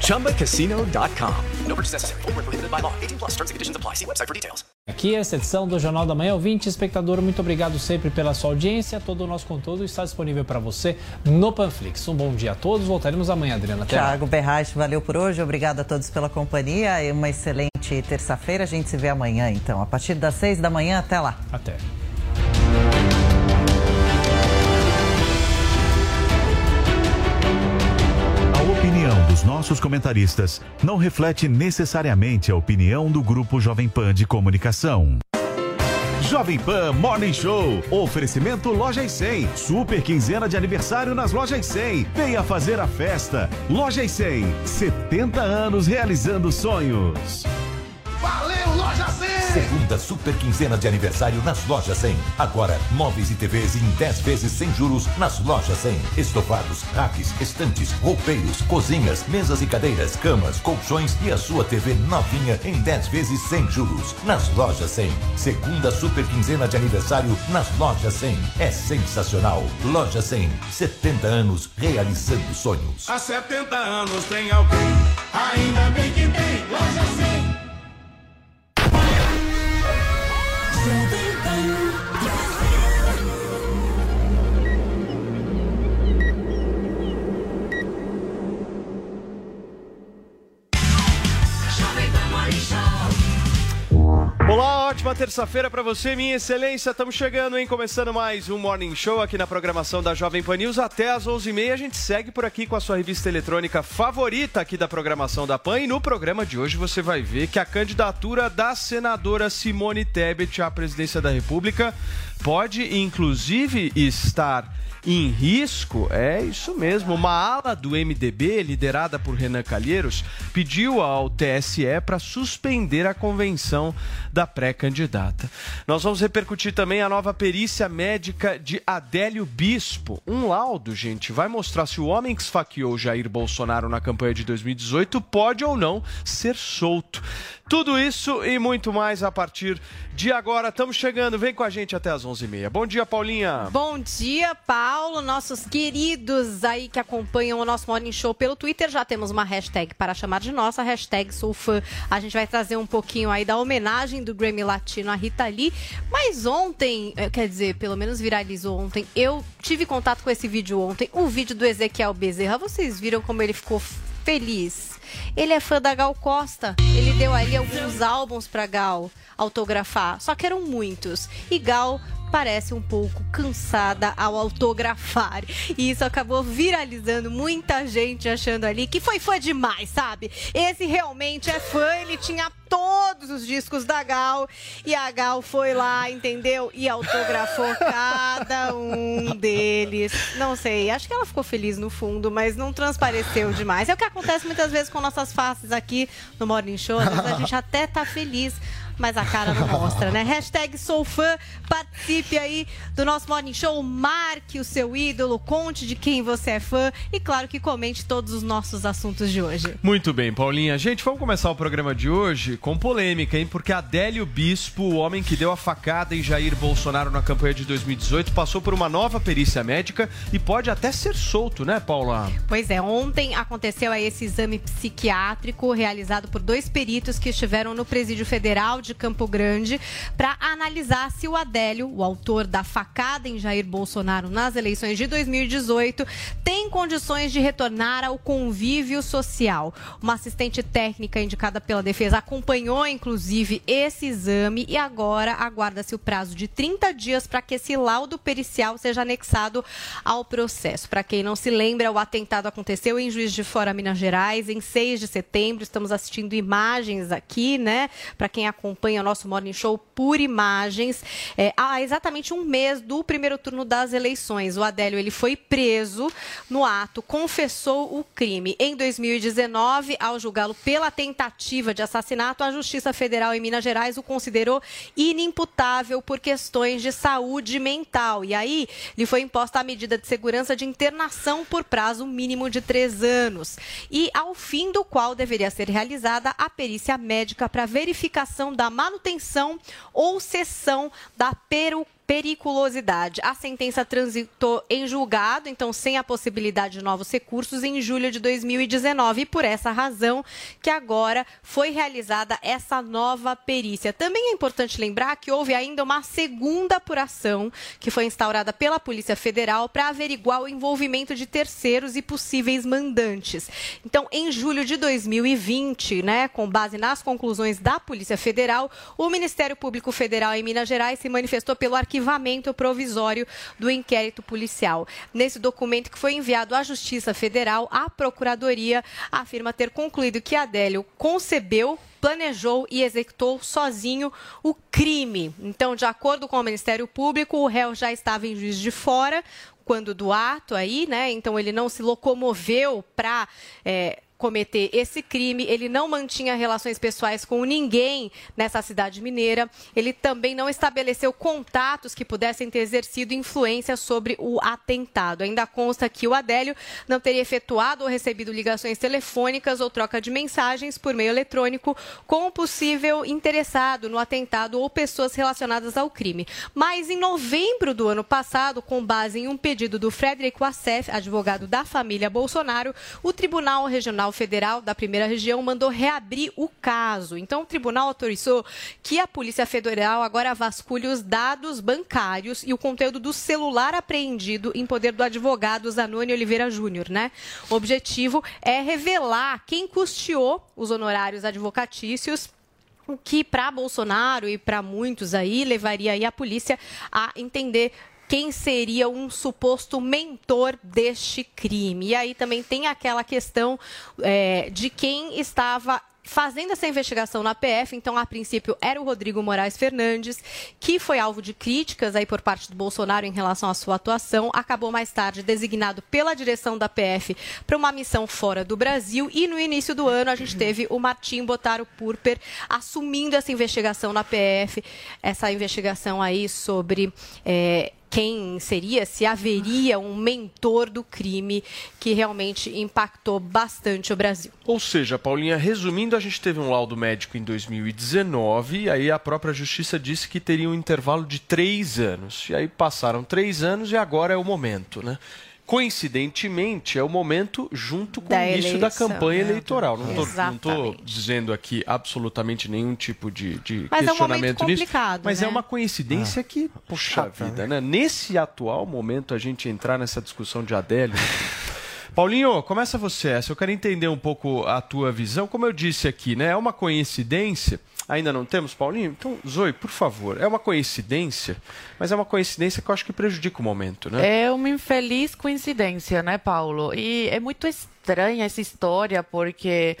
ChumbaCasino.com. No purchase necessary. Full prohibited by law. 18 plus terms and conditions apply. See website for details. Aqui é essa edição do Jornal da Manhã. Ouvinte, espectador, muito obrigado sempre pela sua audiência. Todo o nosso conteúdo está disponível para você no Panflix. Um bom dia a todos. Voltaremos amanhã, Adriana. Até Tiago Berraich, valeu por hoje. Obrigado a todos pela companhia e uma excelente terça-feira. A gente se vê amanhã, então, a partir das seis da manhã. Até lá. Até. Opinião dos nossos comentaristas não reflete necessariamente a opinião do Grupo Jovem Pan de Comunicação. Jovem Pan Morning Show. Oferecimento Lojas 100. Super quinzena de aniversário nas Lojas 100. Venha fazer a festa. Lojas 100. 70 anos realizando sonhos. Valeu, Loja 100! Segunda super quinzena de aniversário nas Lojas 100. Agora, móveis e TVs em 10 vezes sem juros nas Lojas 100. Estofados, racks, estantes, roupeiros, cozinhas, mesas e cadeiras, camas, colchões e a sua TV novinha em 10 vezes sem juros nas Lojas 100. Segunda super quinzena de aniversário nas Lojas 100. É sensacional. Loja 100. 70 anos realizando sonhos. Há 70 anos tem alguém, ainda bem que tem Loja 100. Ótima terça-feira para você, minha excelência. Estamos chegando, hein? Começando mais um Morning Show aqui na programação da Jovem Pan News. Até às 11h30 a gente segue por aqui com a sua revista eletrônica favorita aqui da programação da Pan. E no programa de hoje você vai ver que a candidatura da senadora Simone Tebet à presidência da República pode, inclusive, estar em risco, é isso mesmo. Uma ala do MDB, liderada por Renan Calheiros, pediu ao TSE para suspender a convenção da pré-candidata. Nós vamos repercutir também a nova perícia médica de Adélio Bispo. Um laudo, gente, vai mostrar se o homem que esfaqueou Jair Bolsonaro na campanha de 2018 pode ou não ser solto. Tudo isso e muito mais a partir de agora. Estamos chegando, vem com a gente até as 11h30. Bom dia, Paulinha. Bom dia, Paulo. Nossos queridos aí que acompanham o nosso Morning Show pelo Twitter, já temos uma hashtag para chamar de nossa, hashtag sou fã. A gente vai trazer um pouquinho aí da homenagem do Grammy Latino a Rita Lee. Mas ontem, eh, quer dizer, pelo menos viralizou ontem, eu tive contato com esse vídeo ontem, o vídeo do Ezequiel Bezerra. Vocês viram como ele ficou feliz? Ele é fã da Gal Costa. Ele deu ali alguns álbuns para Gal autografar, só que eram muitos. E Gal parece um pouco cansada ao autografar. E isso acabou viralizando muita gente achando ali que foi fã demais, sabe? Esse realmente é fã, ele tinha todos os discos da Gal e a Gal foi lá, entendeu? E autografou cada um deles. Não sei, acho que ela ficou feliz no fundo, mas não transpareceu demais. É o que acontece muitas vezes com nossas faces aqui no Morning Show, a gente até tá feliz mas a cara não mostra, né? Hashtag sou fã, participe aí do nosso Morning Show, marque o seu ídolo, conte de quem você é fã e, claro, que comente todos os nossos assuntos de hoje. Muito bem, Paulinha. Gente, vamos começar o programa de hoje com polêmica, hein? Porque Adélio Bispo, o homem que deu a facada em Jair Bolsonaro na campanha de 2018, passou por uma nova perícia médica e pode até ser solto, né, Paula? Pois é, ontem aconteceu aí esse exame psiquiátrico realizado por dois peritos que estiveram no Presídio Federal de Campo Grande para analisar se o Adélio, o autor da facada em Jair Bolsonaro nas eleições de 2018, tem condições de retornar ao convívio social. Uma assistente técnica indicada pela defesa acompanhou, inclusive, esse exame e agora aguarda-se o prazo de 30 dias para que esse laudo pericial seja anexado ao processo. Para quem não se lembra, o atentado aconteceu em Juiz de Fora, Minas Gerais, em 6 de setembro. Estamos assistindo imagens aqui, né? Para quem acompanha o nosso Morning Show por imagens. É, há exatamente um mês do primeiro turno das eleições. O Adélio ele foi preso no ato, confessou o crime. Em 2019, ao julgá-lo pela tentativa de assassinato, a Justiça Federal em Minas Gerais o considerou inimputável por questões de saúde mental. E aí lhe foi imposta a medida de segurança de internação por prazo mínimo de três anos. E ao fim do qual deveria ser realizada a perícia médica para verificação da manutenção ou cessão da peru periculosidade. A sentença transitou em julgado, então sem a possibilidade de novos recursos, em julho de 2019. E por essa razão que agora foi realizada essa nova perícia. Também é importante lembrar que houve ainda uma segunda apuração que foi instaurada pela Polícia Federal para averiguar o envolvimento de terceiros e possíveis mandantes. Então, em julho de 2020, né, com base nas conclusões da Polícia Federal, o Ministério Público Federal em Minas Gerais se manifestou pelo arquivo arquivamento provisório do inquérito policial. Nesse documento que foi enviado à Justiça Federal, a Procuradoria afirma ter concluído que Adélio concebeu planejou e executou sozinho o crime. Então, de acordo com o Ministério Público, o réu já estava em juiz de fora quando do ato aí, né? Então ele não se locomoveu para é, cometer esse crime, ele não mantinha relações pessoais com ninguém nessa cidade mineira, ele também não estabeleceu contatos que pudessem ter exercido influência sobre o atentado. Ainda consta que o Adélio não teria efetuado ou recebido ligações telefônicas ou troca de mensagens por meio eletrônico com o possível interessado no atentado ou pessoas relacionadas ao crime. Mas em novembro do ano passado, com base em um pedido do Frederico Assef, advogado da família Bolsonaro, o Tribunal Regional Federal da Primeira Região mandou reabrir o caso. Então, o tribunal autorizou que a Polícia Federal agora vasculhe os dados bancários e o conteúdo do celular apreendido em poder do advogado Zanoni Oliveira Júnior, né? O objetivo é revelar quem custeou os honorários advocatícios o que para Bolsonaro e para muitos aí levaria aí a polícia a entender quem seria um suposto mentor deste crime. E aí também tem aquela questão é, de quem estava fazendo essa investigação na PF, então a princípio era o Rodrigo Moraes Fernandes, que foi alvo de críticas aí por parte do Bolsonaro em relação à sua atuação, acabou mais tarde designado pela direção da PF para uma missão fora do Brasil. E no início do ano a gente teve o Martim Botaro Purper assumindo essa investigação na PF, essa investigação aí sobre é, quem seria, se haveria um mentor do crime que realmente impactou bastante o Brasil. Ou seja, Paulinha, resumindo, a gente teve um laudo médico em 2019, e aí a própria justiça disse que teria um intervalo de três anos. E aí passaram três anos e agora é o momento, né? Coincidentemente, é o momento junto com da o início eleição, da campanha né? eleitoral. Não estou dizendo aqui absolutamente nenhum tipo de, de mas questionamento é um nisso. Mas né? é uma coincidência ah, que, puxa vida, né? Nesse atual momento, a gente entrar nessa discussão de Adélio. Paulinho, começa você essa. Eu quero entender um pouco a tua visão. Como eu disse aqui, né? É uma coincidência Ainda não temos, Paulinho? Então, Zoe, por favor, é uma coincidência, mas é uma coincidência que eu acho que prejudica o momento, né? É uma infeliz coincidência, né, Paulo? E é muito estranha essa história, porque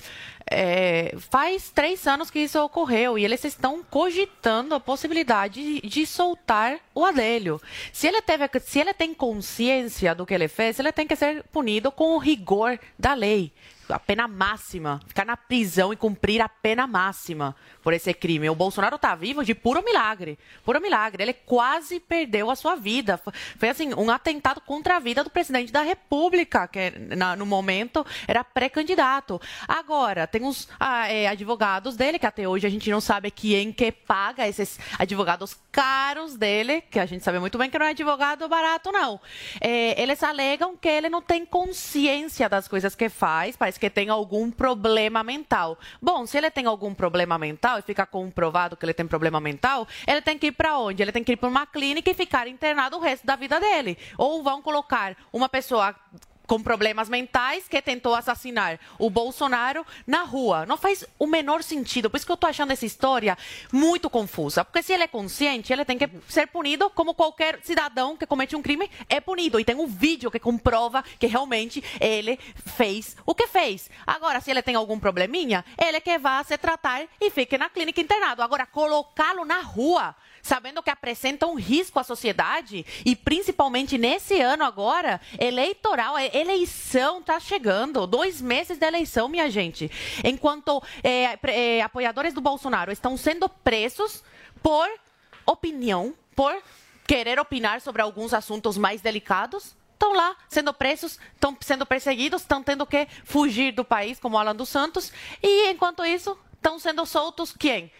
é, faz três anos que isso ocorreu e eles estão cogitando a possibilidade de, de, soltar o Adélio. Se ele, teve, se ele tem consciência do que ele fez, ele tem que ser punido com o rigor da lei a pena máxima, ficar na prisão e cumprir a pena máxima por esse crime. O Bolsonaro está vivo de puro milagre, puro milagre. Ele quase perdeu a sua vida. Foi assim um atentado contra a vida do presidente da República, que na, no momento era pré-candidato. Agora tem uns ah, é, advogados dele que até hoje a gente não sabe quem que paga esses advogados caros dele, que a gente sabe muito bem que não é advogado barato não. É, eles alegam que ele não tem consciência das coisas que faz. Parece que tem algum problema mental. Bom, se ele tem algum problema mental e fica comprovado que ele tem problema mental, ele tem que ir para onde? Ele tem que ir para uma clínica e ficar internado o resto da vida dele. Ou vão colocar uma pessoa com problemas mentais que tentou assassinar o Bolsonaro na rua. Não faz o menor sentido. Por isso que eu estou achando essa história muito confusa. Porque se ele é consciente, ele tem que ser punido como qualquer cidadão que comete um crime é punido. E tem um vídeo que comprova que realmente ele fez o que fez. Agora, se ele tem algum probleminha, ele que vá se tratar e fique na clínica internado. Agora, colocá-lo na rua sabendo que apresenta um risco à sociedade e principalmente nesse ano agora, eleitoral, é, eleição está chegando, dois meses de eleição, minha gente. Enquanto é, é, apoiadores do Bolsonaro estão sendo presos por opinião, por querer opinar sobre alguns assuntos mais delicados, estão lá sendo presos, estão sendo perseguidos, estão tendo que fugir do país, como Alan dos Santos, e enquanto isso, estão sendo soltos quem?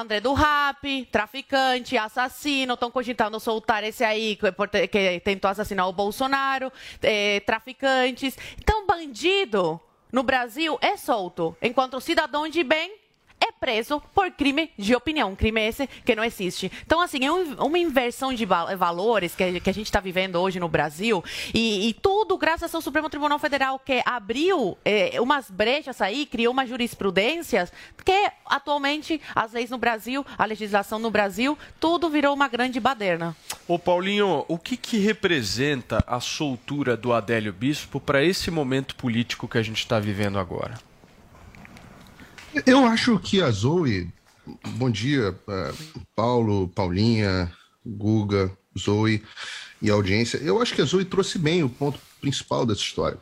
André do Rap, traficante, assassino, estão cogitando soltar esse aí que, que tentou assassinar o Bolsonaro, é, traficantes. Então, bandido no Brasil é solto, enquanto cidadão de bem é preso por crime de opinião. Crime esse que não existe. Então, assim, é uma inversão de valores que a gente está vivendo hoje no Brasil e, e, tudo graças ao Supremo Tribunal Federal que abriu é, umas brechas aí, criou uma jurisprudência que atualmente as leis no Brasil, a legislação no Brasil, tudo virou uma grande baderna. Ô Paulinho, o que, que representa a soltura do Adélio Bispo para esse momento político que a gente está vivendo agora? Eu acho que a Zoe. Bom dia, é, Paulo, Paulinha, Guga, Zoe e audiência. Eu acho que a Zoe trouxe bem o ponto principal dessa história,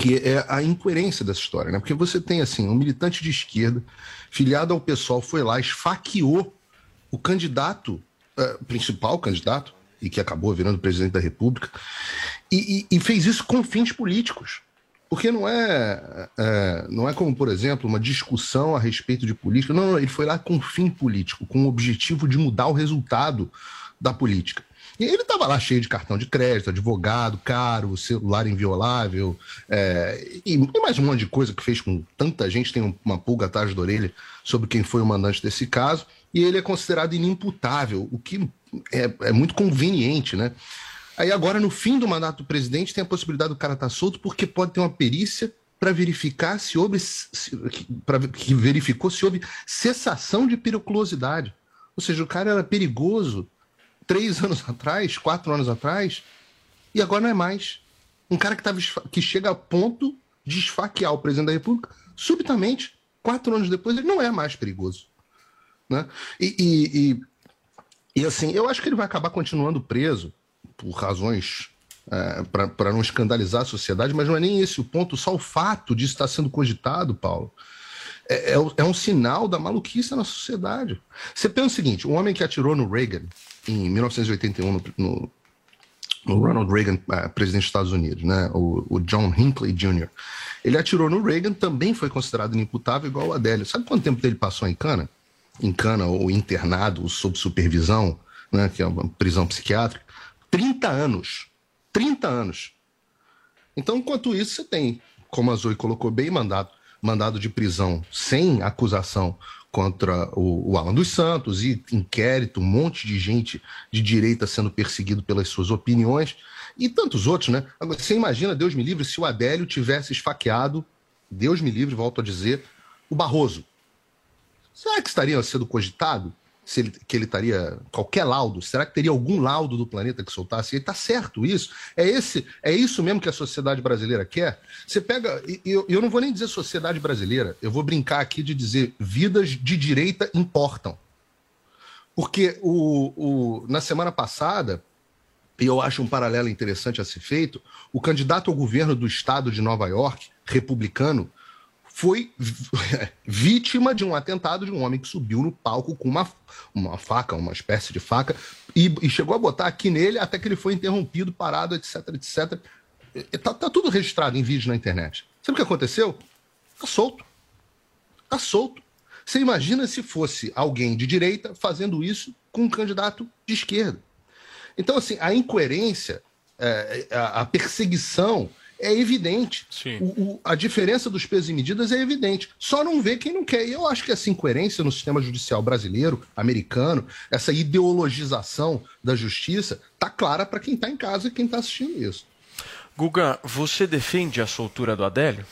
que é a incoerência dessa história, né? Porque você tem assim, um militante de esquerda, filiado ao pessoal, foi lá, esfaqueou o candidato, uh, principal candidato, e que acabou virando presidente da República, e, e, e fez isso com fins políticos. Porque não é, é, não é como, por exemplo, uma discussão a respeito de política. Não, não, ele foi lá com fim político, com o objetivo de mudar o resultado da política. E ele estava lá cheio de cartão de crédito, advogado, caro, celular inviolável, é, e, e, mais um monte de coisa que fez com tanta gente tem uma pulga atrás da orelha sobre quem foi o mandante desse caso, e ele é considerado inimputável, o que é, é muito conveniente, né? Aí agora, no fim do mandato do presidente, tem a possibilidade do cara estar tá solto, porque pode ter uma perícia para verificar se houve. Para que verificou se houve cessação de periculosidade. Ou seja, o cara era perigoso três anos atrás, quatro anos atrás, e agora não é mais. Um cara que, tava, que chega a ponto de esfaquear o presidente da República, subitamente, quatro anos depois, ele não é mais perigoso. Né? E, e, e, e assim, eu acho que ele vai acabar continuando preso por razões é, para não escandalizar a sociedade, mas não é nem esse o ponto, só o fato disso estar sendo cogitado, Paulo, é, é, é, um sinal da maluquice na sociedade. Você pensa o seguinte: o homem que atirou no Reagan em 1981, no, no, no Ronald Reagan, é, presidente dos Estados Unidos, né, o, o, John Hinckley Jr., ele atirou no Reagan, também foi considerado inimputável igual o Adélio. Sabe quanto tempo ele passou em cana? Em cana ou internado, sob supervisão, né, que é uma prisão psiquiátrica? 30 anos. 30 anos. Então, enquanto isso, você tem, como a Zoe colocou bem, mandado, mandado de prisão sem acusação contra o, o Alan dos Santos e inquérito, um monte de gente de direita sendo perseguido pelas suas opiniões e tantos outros, né? Agora, você imagina, Deus me livre, se o Adélio tivesse esfaqueado, Deus me livre, volto a dizer, o Barroso. Será que estaria sendo cogitado? Se ele, que ele estaria qualquer laudo, será que teria algum laudo do planeta que soltasse? Está certo isso? É esse, é isso mesmo que a sociedade brasileira quer? Você pega, e eu, eu não vou nem dizer sociedade brasileira, eu vou brincar aqui de dizer vidas de direita importam. Porque o, o, na semana passada, e eu acho um paralelo interessante a ser feito, o candidato ao governo do estado de Nova York, republicano, foi vítima de um atentado de um homem que subiu no palco com uma, uma faca, uma espécie de faca, e, e chegou a botar aqui nele até que ele foi interrompido, parado, etc, etc. Tá, tá tudo registrado em vídeo na internet. Sabe o que aconteceu? Tá solto. Tá solto. Você imagina se fosse alguém de direita fazendo isso com um candidato de esquerda. Então, assim, a incoerência, é, a perseguição é evidente. O, o, a diferença dos pesos e medidas é evidente. Só não vê quem não quer. E eu acho que essa incoerência no sistema judicial brasileiro, americano, essa ideologização da justiça, tá clara para quem está em casa e quem está assistindo isso. Guga, você defende a soltura do Adélio?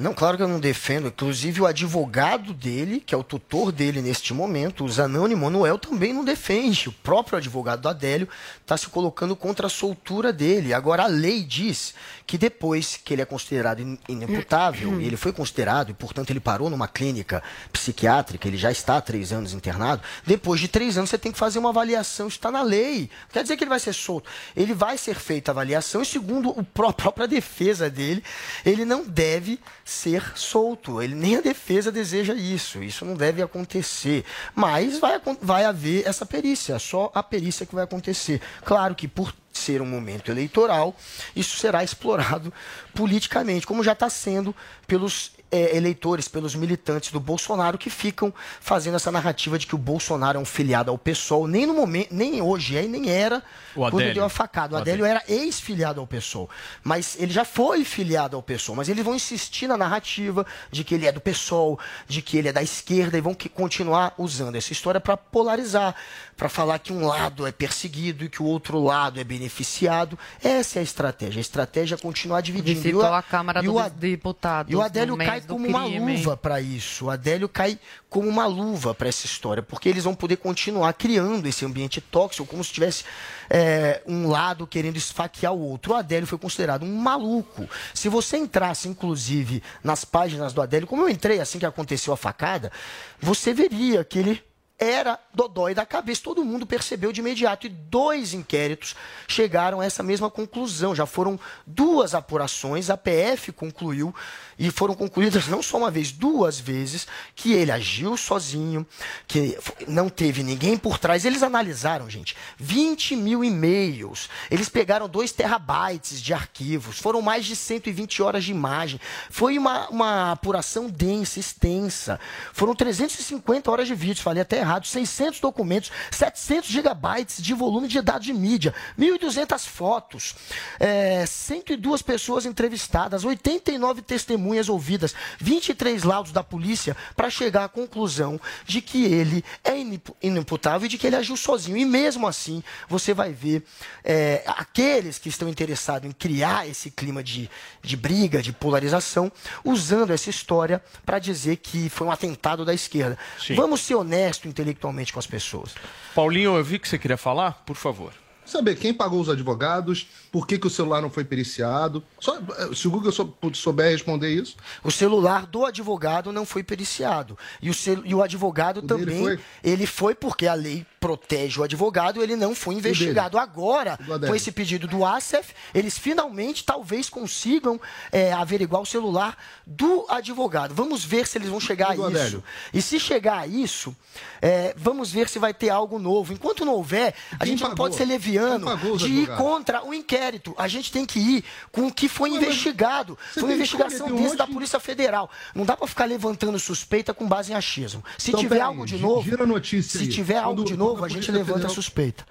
Não, claro que eu não defendo. Inclusive, o advogado dele, que é o tutor dele neste momento, o Zanoni Manuel, também não defende. O próprio advogado do Adélio está se colocando contra a soltura dele. Agora, a lei diz que depois que ele é considerado in- inimputável, e ele foi considerado, e portanto ele parou numa clínica psiquiátrica, ele já está há três anos internado, depois de três anos você tem que fazer uma avaliação, está na lei. Não Quer dizer que ele vai ser solto. Ele vai ser feita a avaliação, e segundo a própria defesa dele, ele não deve ser solto. Ele, nem a defesa deseja isso. Isso não deve acontecer. Mas vai, vai haver essa perícia, só a perícia que vai acontecer. Claro que por ser um momento eleitoral, isso será explorado politicamente, como já está sendo pelos eh, eleitores, pelos militantes do Bolsonaro que ficam fazendo essa narrativa de que o Bolsonaro é um filiado ao PSOL, nem no momento, nem hoje é e nem era O quando Adélio. deu a facada. O, O Adélio, Adélio. era ex-filiado ao PSOL, mas ele já foi filiado ao PSOL, mas eles vão insistir na narrativa de que ele é do PSOL, de que ele é da esquerda e vão que- continuar usando essa história para polarizar, para falar que um lado é perseguido e que o outro lado é beneficiado. Essa é a estratégia. A estratégia é continuar dividindo. Visitou E o- a Câmara dos Ad- Deputados e o Adélio cai como uma crime. luva para isso. O Adélio cai como uma luva para essa história, porque eles vão poder continuar criando esse ambiente tóxico, como se tivesse é, um lado querendo esfaquear o outro. O Adélio foi considerado um maluco. Se você entrasse, inclusive, nas páginas do Adélio, como eu entrei assim que aconteceu a facada, você veria que ele era dodói da cabeça. Todo mundo percebeu de imediato. E dois inquéritos chegaram a essa mesma conclusão. Já foram duas apurações, a PF concluiu, e foram concluídas não só uma vez, duas vezes, que ele agiu sozinho, que não teve ninguém por trás. Eles analisaram, gente, 20 mil e-mails. Eles pegaram 2 terabytes de arquivos. Foram mais de 120 horas de imagem. Foi uma, uma apuração densa, extensa. Foram 350 horas de vídeos, falei até errado, 600 documentos, 700 gigabytes de volume de dados de mídia, 1.200 fotos, é, 102 pessoas entrevistadas, 89 testemunhas ouvidas, 23 laudos da polícia para chegar à conclusão de que ele é inimpu- inimputável e de que ele agiu sozinho. E mesmo assim, você vai ver é, aqueles que estão interessados em criar esse clima de, de briga, de polarização, usando essa história para dizer que foi um atentado da esquerda. Sim. Vamos ser honestos intelectualmente com as pessoas. Paulinho, eu vi que você queria falar, por favor. Saber quem pagou os advogados, por que, que o celular não foi periciado. Só, eh, se o Google sou- souber responder isso. O celular do advogado não foi periciado. E o, cel- e o advogado dele também. foi? Ele foi porque a lei protege o advogado, ele não foi investigado. Agora, com esse pedido do ASEF, eles finalmente talvez consigam é, averiguar o celular do advogado. Vamos ver se eles vão chegar a isso. E se chegar a isso, é, vamos ver se vai ter algo novo. Enquanto não houver, a gente não pagou? pode ser leviano de ir contra o inquérito. A gente tem que ir com o que foi investigado. você Foi uma investigação monte da Polícia Federal. Não dá para ficar levantando suspeita com base em achismo. Se Então, tiver algo de novo, gira notícia se aí. tiver algo Quando- de quando novo, a a gente levanta a Federal- suspeita.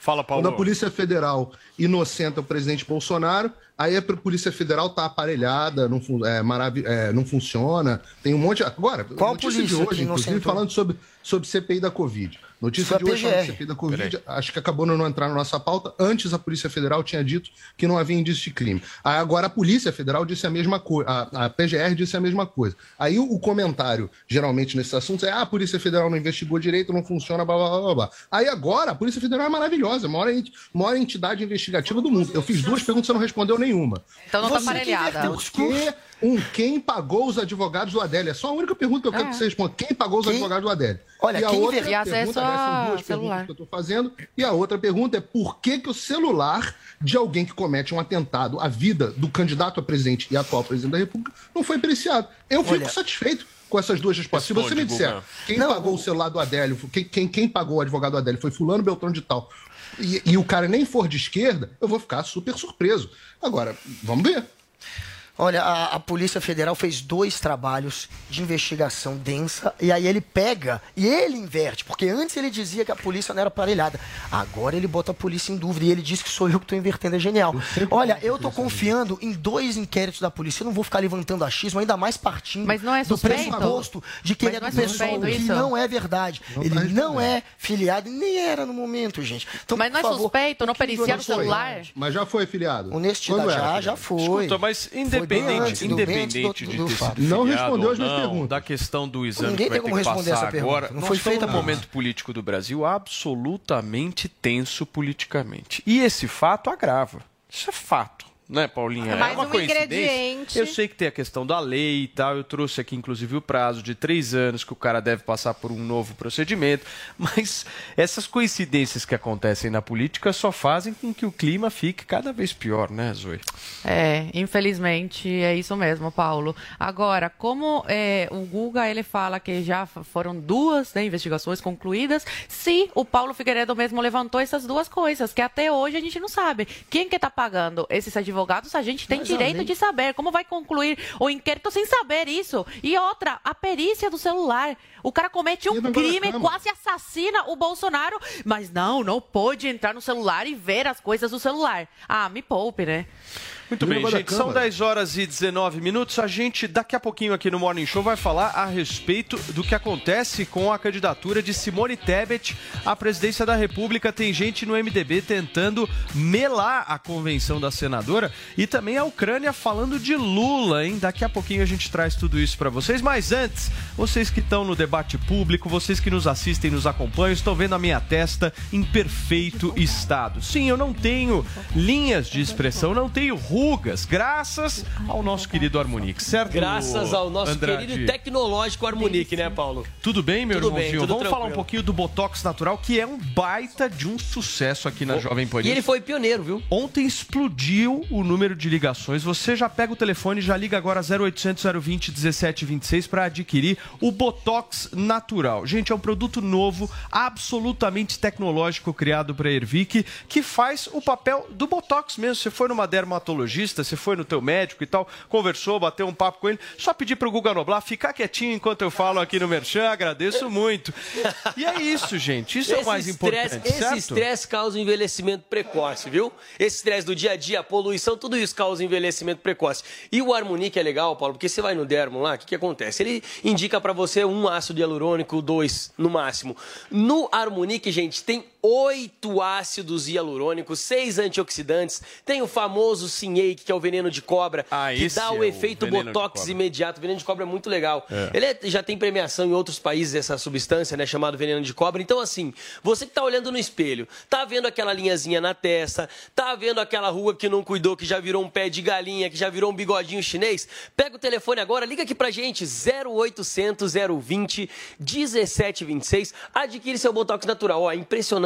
Fala, Paulo. Quando a Polícia Federal inocenta o presidente Bolsonaro, aí a Polícia Federal tá aparelhada, não, fun- é, maravi- é, não funciona, tem um monte. Agora, Qual notícia polícia de hoje, inclusive, falando sobre, sobre CPI da Covid. Notícia a de hoje PGR. CPI da Covid, acho que acabou não entrar na nossa pauta. Antes a Polícia Federal tinha dito que não havia indício de crime. Agora a Polícia Federal disse a mesma coisa, a, a PGR disse a mesma coisa. Aí o, comentário, geralmente, nesses assuntos é: ah, a Polícia Federal não investigou direito, não funciona, blá blá blá blá. blá. Aí agora a Polícia Federal é maravilhosa, a maior, maior entidade investigativa do mundo. Eu fiz duas perguntas, você não respondeu nenhuma. Então não tá Você aparelhada. Por que um quem pagou os advogados do Adélio? É só a única pergunta que eu quero É. que você responda. Quem pagou os Quem- advogados do Adélio? Olha, e a quem outra inver- E acesso pergunta, aliás, são duas celular. perguntas que eu estou fazendo. E a outra pergunta é por que, que o celular de alguém que comete um atentado à vida do candidato a presidente e atual presidente da República não foi periciado? Eu fico Olha- satisfeito com essas duas respostas. Se você me disser quem Não, pagou o celular do Adélio, quem, quem, quem pagou o advogado do Adélio foi fulano Beltrão de tal, e, e o cara nem for de esquerda, eu vou ficar super surpreso. Agora, vamos ver. Olha, a, a Polícia Federal fez dois trabalhos de investigação densa e aí ele pega e ele inverte, porque antes ele dizia que a polícia não era aparelhada. Agora ele bota a polícia em dúvida e ele diz que sou eu que estou invertendo, é genial. Olha, eu estou confiando em dois inquéritos da polícia. Eu não vou ficar levantando achismo, ainda mais partindo Mas não é do pressuposto de que Mas ele é do é pessoal, que isso? não é verdade. Não ele tá não é filiado e nem era no momento, gente. Então, Mas não é favor, suspeito, não periciar o celular? Mas já foi filiado. Honestidade já, já filiado? foi. Escuta, mas Foi independente independente, do independente Bento, de do- ter do sido. Não respondeu as minhas não, perguntas. Da questão do exame Ninguém que vai tem ter como que responder passar essa pergunta. agora. Não foi feita pergunta. momento político do Brasil absolutamente tenso politicamente. E esse fato agrava. Isso é fato. Né, Paulinha? Mais é uma um coincidência. ingrediente. Eu sei que tem a questão da lei e tal. Eu trouxe aqui, inclusive, o prazo de três anos que o cara deve passar por um novo procedimento. Mas essas coincidências que acontecem na política só fazem com que o clima fique cada vez pior, né, Zoe? É, infelizmente é isso mesmo, Paulo. Agora, como é, o Guga ele fala que já foram duas né, investigações concluídas, se o Paulo Figueiredo mesmo levantou essas duas coisas, que até hoje a gente não sabe. Quem que está pagando esses advogados, a gente tem Mas direito de saber. Como vai concluir o inquérito sem saber isso? E outra, a perícia do celular. O cara comete um crime, quase assassina o Bolsonaro, mas não, não pode entrar no celular e ver as coisas do celular. Ah, me poupe, né? Muito bem, gente. São Câmara? 10 horas e 19 minutos. A gente, daqui a pouquinho aqui no Morning Show, vai falar a respeito do que acontece com a candidatura de Simone Tebet à presidência da República. Tem gente no MDB tentando melar a convenção da senadora e também a Ucrânia falando de Lula, hein? Daqui a pouquinho a gente traz tudo isso para vocês. Mas antes, vocês que estão no debate público, vocês que nos assistem, nos acompanham, estão vendo a minha testa em perfeito estado. Sim, eu não tenho linhas de expressão, não tenho rugas, graças ao nosso querido Harmonix, certo? Graças ao nosso Andrade? querido tecnológico Harmonique, né, Paulo? Tudo bem, meu Tudo bem, irmãozinho? tudo Vamos falar um tranquilo. pouquinho do Botox Natural, que é um baita de um sucesso aqui na Jovem Pan. E ele foi pioneiro, viu? Ontem explodiu o número de ligações. Você já pega o telefone, já liga agora 0800 020 1726 para adquirir o Botox Natural. Gente, é um produto novo, absolutamente tecnológico criado para Ervic, que faz o papel do Botox mesmo. Você foi numa dermatologista, você foi no teu médico e tal, conversou, bateu um papo com ele, só pedir pro Guga Noblar ficar quietinho enquanto eu falo aqui no Merchan, agradeço muito. E é isso, gente. Isso é o mais Esse importante, Esse estresse causa envelhecimento precoce, viu? Esse estresse do dia a dia, a poluição, tudo isso causa envelhecimento precoce. E o Harmonique é legal, Paulo, porque você vai no dermo lá, o que, que acontece? Ele indica pra você um ácido hialurônico, dois no máximo. No Harmonique, gente, tem oito ácidos hialurônicos, seis antioxidantes, tem o famoso Sinhake, que é o veneno de cobra, Ah, que dá é o o efeito de botox imediato. O veneno de cobra é muito legal. É. Ele é- já tem premiação em outros países, essa substância, né, chamado veneno de cobra. Então, assim, você que tá olhando no espelho, tá vendo aquela linhazinha na testa, tá vendo aquela rua que não cuidou, que já virou um pé de galinha, que já virou um bigodinho chinês, pega o telefone agora, liga aqui pra gente, 0800 020 1726, adquire seu Botox natural. Ó, é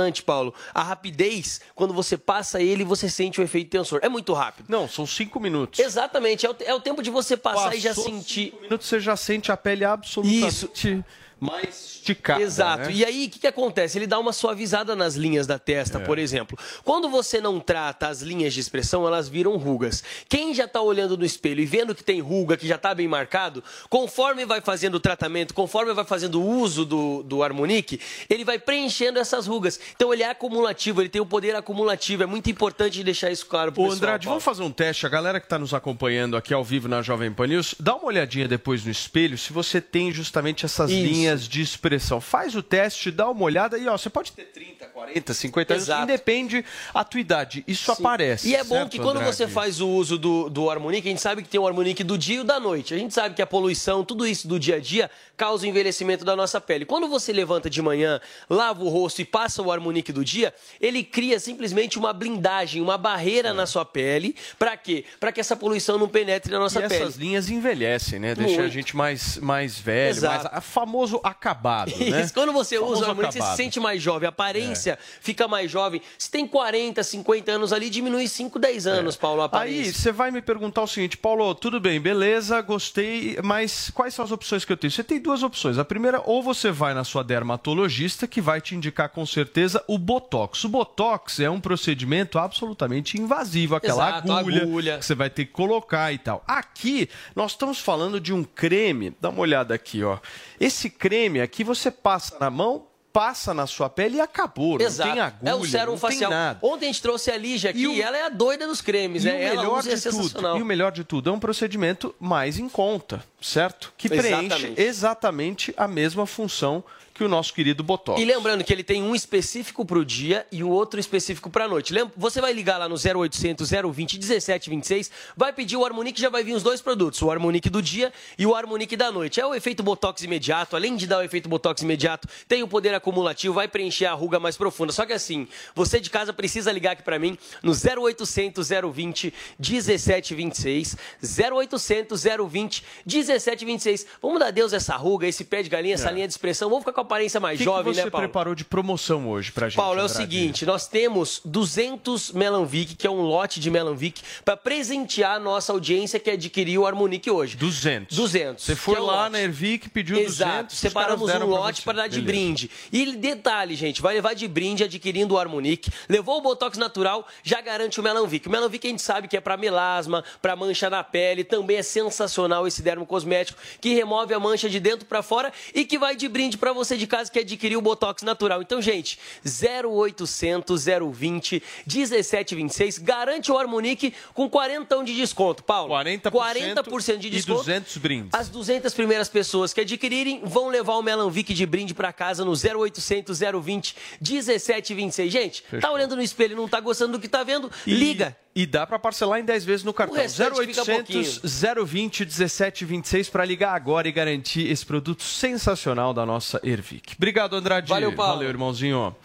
impressionante, Paulo, a rapidez, quando você passa ele, você sente o efeito tensor. É muito rápido. Não, são cinco minutos. Exatamente, é o, é o tempo de você passar e já Passou sentir... cinco minutos, você já sente a pele absolutamente mais esticada. Exato. né? E aí, o que, que acontece? Ele dá uma suavizada nas linhas da testa, É. por exemplo. Quando você não trata as linhas de expressão, elas viram rugas. Quem já está olhando no espelho e vendo que tem ruga, que já está bem marcado, conforme vai fazendo o tratamento, conforme vai fazendo o uso do, do Harmonique, ele vai preenchendo essas rugas. Então, ele é acumulativo, ele tem o poder acumulativo. É muito importante deixar isso claro para Ô, o. Andrade, Paulo. vamos fazer um teste. A galera que está nos acompanhando aqui ao vivo na Jovem Pan News, dá uma olhadinha depois no espelho se você tem justamente essas Isso. linhas de expressão. Faz o teste, dá uma olhada e ó, você pode ter 30, 40, 50 anos, Exato. independe a tua idade. Isso aparece. E é bom certo, que quando Andrade? você faz o uso do, do Harmonique, a gente sabe que tem o Harmonique do dia e o da noite. A gente sabe que a poluição, tudo isso do dia a dia, causa o envelhecimento da nossa pele. Quando você levanta de manhã, lava o rosto e passa o Harmonique do dia, ele cria simplesmente uma blindagem, uma barreira na sua pele. Pra quê? Pra que essa poluição não penetre na nossa e pele. essas linhas envelhecem, né? Deixa a Muito. gente mais, mais velho, Exato. mais famoso acabado, né? Isso, quando você Famoso usa o Harmonique, você se acabado. sente mais jovem, a aparência fica mais jovem. Se tem 40, 50 anos ali, diminui 5, 10 anos, Paulo, a aparência. Aí você vai me perguntar o seguinte, Paulo, tudo bem, beleza, gostei, mas quais são as opções que eu tenho? Você tem duas opções. A primeira, ou você vai na sua dermatologista, que vai te indicar com certeza o Botox. O Botox é um procedimento absolutamente invasivo, aquela Exato, agulha, agulha. que você vai ter que colocar e tal. Aqui, nós estamos falando de um creme, dá uma olhada aqui, ó. Esse creme aqui você passa na mão, passa na sua pele e acabou. Exato. Não tem agulha, é o sérum facial. nada. Ontem a gente trouxe a Lígia aqui E o- e ela é a doida dos cremes, E né? o ela melhor usa é de tudo, e o melhor de tudo é um procedimento mais em conta, certo? Que preenche Exatamente. exatamente a mesma função que o nosso querido Botox. E lembrando que ele tem um específico para o dia e um outro específico para a noite. Lembra? Você vai ligar lá no 0800 020 1726, vai pedir o Harmonique já vai vir os dois produtos, o Harmonique do dia e o Harmonique da noite. É o efeito Botox imediato, além de dar o efeito Botox imediato, tem o poder acumulativo, vai preencher a ruga mais profunda. Só que assim, você de casa precisa ligar aqui para mim no 0800 020 1726, 0800 020 1726. Vamos dar Deus essa ruga, esse pé de galinha, essa É. linha de expressão. Vamos ficar com a aparência mais que jovem, que você né, Paulo? preparou de promoção hoje pra gente? Paulo, é o seguinte, nós temos 200 Melanvic, que é um lote de Melanvic, para presentear a nossa audiência que adquiriu o Harmonique hoje. 200. 200. Você foi é um lá lote. na Ervic, pediu Exato. 200. os Separamos um lote você. para dar de Beleza. brinde. E detalhe, gente, vai levar de brinde adquirindo o Harmonique. Levou o Botox natural, já garante o Melanvic. O Melanvic a gente sabe que é para melasma, para mancha na pele. Também é sensacional esse dermo cosmético que remove a mancha de dentro para fora e que vai de brinde para você de casa que adquiriu o Botox natural. Então, gente, 0800 020 1726 garante o Harmonique com 40 de desconto, Paulo. 40%, 40% de e desconto. 200 brindes. As 200 primeiras pessoas que adquirirem vão levar o Melanvic de brinde para casa no 0800 020 1726. Gente, tá Fechou. olhando no espelho e não tá gostando do que tá vendo? E- Liga. E dá pra parcelar em 10 vezes no cartão. O restante fica 0800 020 1726 para ligar agora e garantir esse produto sensacional da nossa Ervic. Obrigado, Andrade. Valeu, Paulo. Valeu, irmãozinho.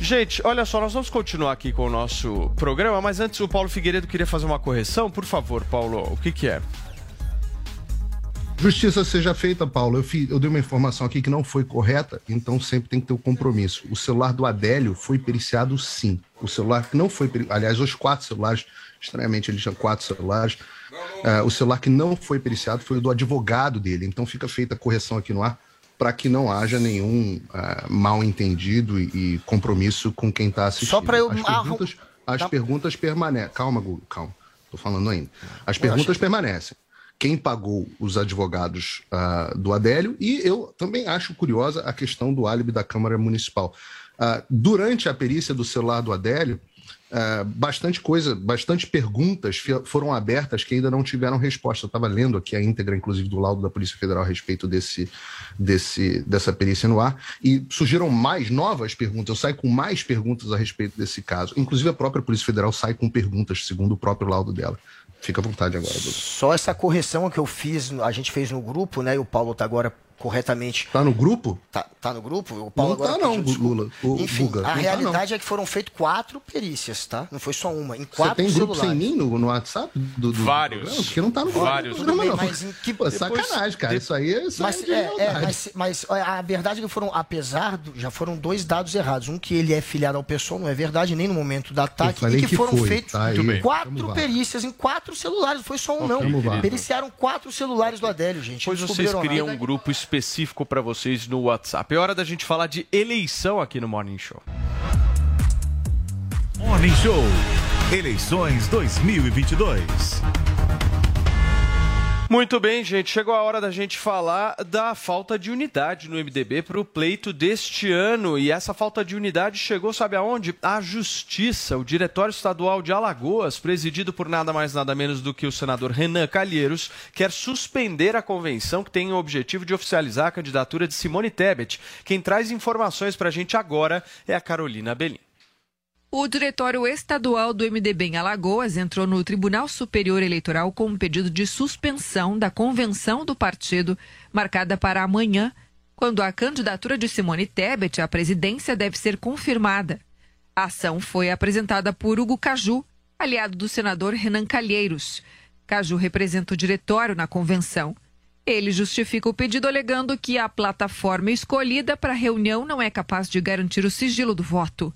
Gente, olha só, nós vamos continuar aqui com o nosso programa, mas antes o Paulo Figueiredo queria fazer uma correção. Por favor, Paulo, o que, que é? Justiça seja feita, Paulo. Eu, fi- eu dei uma informação aqui que não foi correta, então sempre tem que ter o compromisso. O celular do Adélio foi periciado sim. O celular que não foi. peri- Aliás, os quatro celulares, estranhamente ele tinha quatro celulares. Ah, o celular que não foi periciado foi o do advogado dele. Então fica feita a correção aqui no ar para que não haja nenhum ah, mal entendido e, e compromisso com quem está assistindo. Só pra eu- As perguntas, as tá. perguntas permanecem. Calma, Google, calma. Tô falando ainda. As perguntas permanecem. Quem pagou os advogados ah, do Adélio? E eu também acho curiosa a questão do álibi da Câmara Municipal. Ah, durante a perícia do celular do Adélio, ah, bastante coisa, bastante perguntas foram abertas que ainda não tiveram resposta. Eu estava lendo aqui a íntegra, inclusive, do laudo da Polícia Federal a respeito desse, desse, dessa perícia no ar, e surgiram mais novas perguntas. Eu saio com mais perguntas a respeito desse caso. Inclusive, a própria Polícia Federal sai com perguntas, segundo o próprio laudo dela. Fica à vontade agora, Dudu. Só essa correção que eu fiz, a gente fez no grupo, né? E o Paulo tá agora corretamente. Tá no grupo? Tá, tá no grupo? O Paulo Não agora tá não. Lula. O Enfim, Guga. a tá, realidade é que foram feitas quatro perícias, tá? Não foi só uma. Em Você quatro tem grupo celulares. sem mim no, no WhatsApp? Do, do, Vários. Porque não tá no grupo Vários. do programa, não. mas em que- Pô, depois- sacanagem, cara. Isso aí é, isso Mas, aí é de é, é, mas, mas olha, a verdade é que foram, apesar do, já foram dois dados errados. Um que ele é filiado ao pessoal, não é verdade, nem no momento do ataque, e que, que foram foi, feitos tá? Aí, quatro perícias em quatro celulares. Não foi só um, Ok, não. Periciaram quatro celulares do Adélio, gente. Depois vocês criam um grupo específico para vocês no WhatsApp. É hora da gente falar de eleição aqui no Morning Show. Morning Show. Eleições 2022. Muito bem, gente. Chegou a hora da gente falar da falta de unidade no MDB para o pleito deste ano. E essa falta de unidade chegou, sabe aonde? À Justiça. O Diretório Estadual de Alagoas, presidido por nada mais nada menos do que o senador Renan Calheiros, quer suspender a convenção que tem o objetivo de oficializar a candidatura de Simone Tebet. Quem traz informações para a gente agora é a Carolina Belim. O Diretório Estadual do MDB em Alagoas entrou no Tribunal Superior Eleitoral com um pedido de suspensão da convenção do partido, marcada para amanhã, quando a candidatura de Simone Tebet à presidência deve ser confirmada. A ação foi apresentada por Hugo Caju, aliado do senador Renan Calheiros. Caju representa o diretório na convenção. Ele justifica o pedido alegando que a plataforma escolhida para a reunião não é capaz de garantir o sigilo do voto.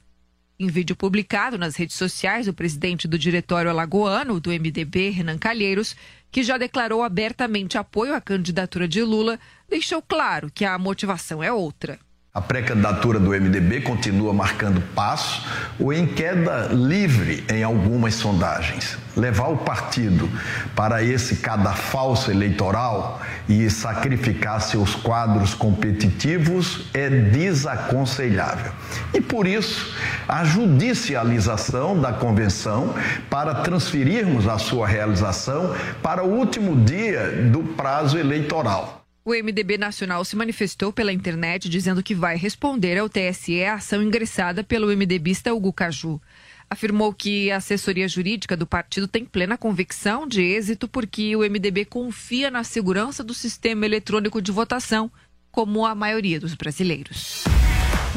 Em vídeo publicado nas redes sociais, o presidente do diretório alagoano do MDB, Renan Calheiros, que já declarou abertamente apoio à candidatura de Lula, deixou claro que a motivação é outra. A pré-candidatura do MDB continua marcando passo ou em queda livre em algumas sondagens. Levar o partido para esse cadafalso eleitoral e sacrificar seus quadros competitivos é desaconselhável. E por isso, a judicialização da convenção para transferirmos a sua realização para o último dia do prazo eleitoral. O MDB Nacional se manifestou pela internet dizendo que vai responder ao TSE a ação ingressada pelo MDBista Hugo Caju. Afirmou que a assessoria jurídica do partido tem plena convicção de êxito porque o MDB confia na segurança do sistema eletrônico de votação, como a maioria dos brasileiros.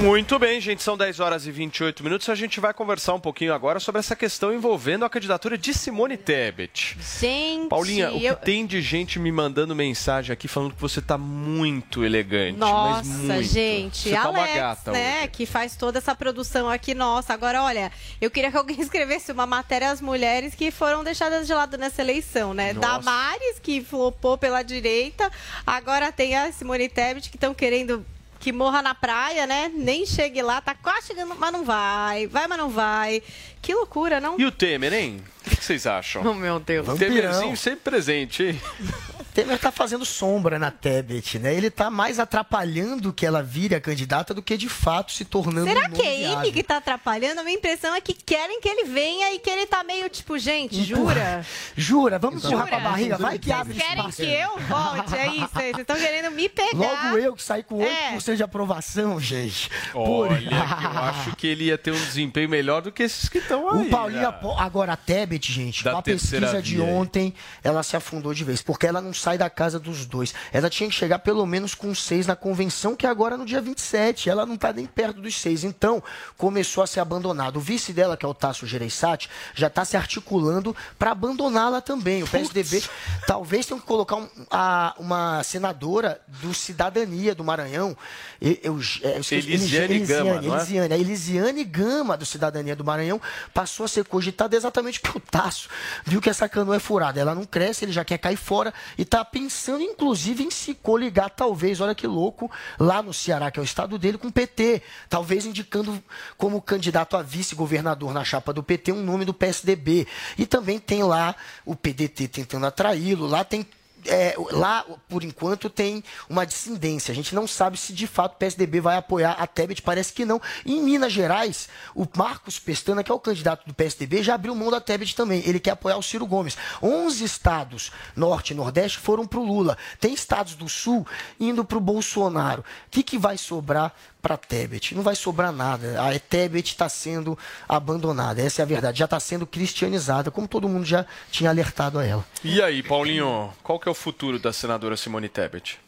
Muito bem, gente, são 10 horas e 28 minutos. A gente vai conversar um pouquinho agora sobre essa questão envolvendo a candidatura de Simone Tebet. Gente, Paulinha, o que eu- tem de gente me mandando mensagem aqui falando que você tá muito elegante. Nossa, muito. gente, Você tá uma Alex, gata né, hoje. que faz toda essa produção aqui nossa. Agora, olha, eu queria que alguém escrevesse uma matéria às mulheres que foram deixadas de lado nessa eleição, né? Nossa. Damares, que flopou pela direita, agora tem a Simone Tebet, que estão querendo que morra na praia, né? Nem chegue lá, tá quase chegando, mas não vai. Vai, mas não vai. Que loucura, não? E o Temer, hein? O que vocês acham? Oh, meu Deus. Temerzinho sempre presente, hein? Temer tá fazendo sombra na Tebet, né? Ele tá mais atrapalhando que ela vire a candidata do que de fato se tornando Será um que é nome ele viável. que tá atrapalhando? A minha impressão é que querem que ele venha e que ele tá meio tipo, gente, jura? Jura? Vamos Jura? empurrar pra barriga? Vai que abre Vocês querem espaço. que eu volte, é isso? Vocês estão querendo me pegar. Logo eu que saí com É. 8% de aprovação, gente. Olha, que eu acho que ele ia ter um desempenho melhor do que esses que estão aí. O Paulinho, né? agora a Tebet, gente, Da com a pesquisa de via aí. ontem, ela se afundou de vez, porque ela não sai da casa dos dois. Ela tinha que chegar pelo menos com seis na convenção, que é agora no dia 27. Ela não tá nem perto dos seis. Então, começou a ser abandonado. O vice dela, que é o Tasso Gereissati, já está se articulando para abandoná-la também. O PSDB talvez tenha que colocar um- a- uma senadora do Cidadania do Maranhão. Eu, eu, é, eu esqueci- Elisiane Gama, não é? Elisiane. A Elisiane Gama, do Cidadania do Maranhão, passou a ser cogitada exatamente pelo Tasso. Viu que essa canoa é furada. Ela não cresce, ele já quer cair fora e está pensando, inclusive, em se coligar, talvez, olha que louco, lá no Ceará, que é o estado dele, com o PT. Talvez indicando como candidato a vice-governador na chapa do PT um nome do PSDB. E também tem lá o PDT tentando atraí-lo. Lá tem é, lá, por enquanto, tem uma dissidência. A gente não sabe se de fato o PSDB vai apoiar a Tebet, parece que não. Em Minas Gerais, o Marcos Pestana, que é o candidato do PSDB, já abriu mão da Tebet também. Ele quer apoiar o Ciro Gomes. 11 estados, norte e nordeste, foram para o Lula. Tem estados do sul indo para o Bolsonaro. O que, que vai sobrar para Tebet? Não vai sobrar nada. A Tebet está sendo abandonada. Essa é a verdade. Já está sendo cristianizada, como todo mundo já tinha alertado a ela. E aí, Paulinho, qual que é o futuro da senadora Simone Tebet?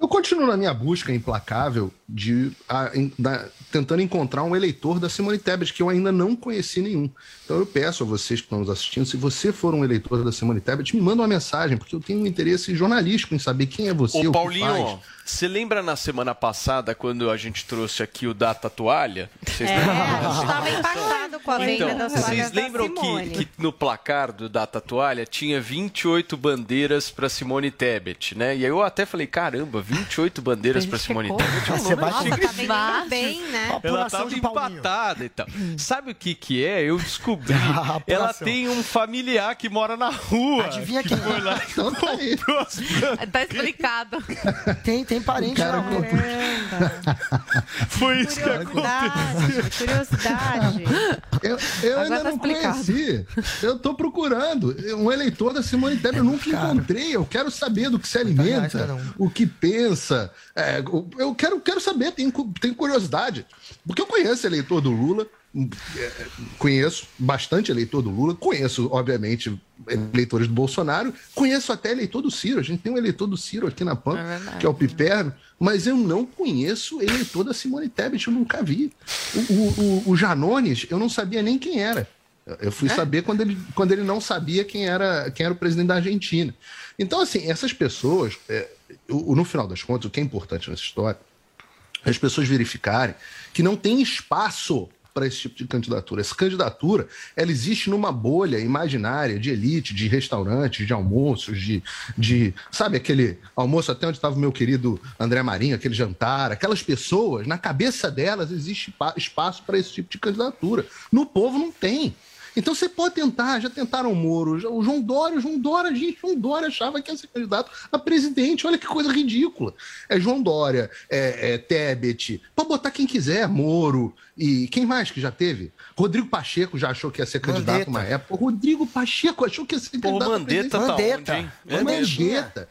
Eu continuo na minha busca implacável de a- da- tentando encontrar um eleitor da Simone Tebet, que eu ainda não conheci nenhum. Então eu peço a vocês que estão nos assistindo, se você for um eleitor da Simone Tebet, me manda uma mensagem, porque eu tenho um interesse jornalístico em saber quem é você, o Ô, que Paulinho, faz. você lembra na semana passada quando a gente trouxe aqui o Data Toalha? Vocês É, estava impactado com a venda Então, das vocês da lembram Simone. que, que no placar do Data Toalha tinha 28 bandeiras para Simone Tebet, né? E aí eu até falei, caramba, 28 bandeiras para Simone Tebet. é um Você vai- Nossa, tá bem, né? Ela tava empatada e tal. Sabe o que que é? Eu descobri. Ela tem um familiar que mora na rua. Adivinha que quem? foi lá e Então tá as Tá explicado. Tem, tem parente Cara, lá. Foi isso que Curiosidade, curiosidade. Eu, eu ainda tá não explicado. conheci. Eu tô procurando. Um eleitor da Simone Tebet eu nunca encontrei. Eu quero saber do que se alimenta, o que pensa. É, o- eu quero, quero saber, tenho, tenho curiosidade. Porque eu conheço eleitor do Lula, é, conheço bastante eleitor do Lula, conheço, obviamente, eleitores do Bolsonaro, conheço até eleitor do Ciro. A gente tem um eleitor do Ciro aqui na PAN, que é o Piperno, mas eu não conheço eleitor da Simone Tebet, eu nunca vi. O, o, o- o Janones, eu não sabia nem quem era. Eu fui saber quando ele, quando ele não sabia quem era, quem era o presidente da Argentina. Então, assim, essas pessoas, é, no final das contas, o que é importante nessa história é as pessoas verificarem que não tem espaço para esse tipo de candidatura. Essa candidatura, ela existe numa bolha imaginária de elite, de restaurantes, de almoços, de, de sabe aquele almoço até onde estava o meu querido André Marinho, aquele jantar, aquelas pessoas, na cabeça delas existe pa- espaço para esse tipo de candidatura. No povo não tem. Então você pode tentar, já tentaram o Moro, já- o João Dória, o João Dória, gente, João Dória achava que ia ser candidato a presidente, olha que coisa ridícula. É João Dória, é, é Tebet, pode botar quem quiser, Moro, e quem mais que já teve? Rodrigo Pacheco já achou que ia ser candidato Mandetta. uma época. Rodrigo Pacheco achou que ia ser Pô, candidato a Mandetta presidente. tá Mandetta. onde, hein? É. Mandetta.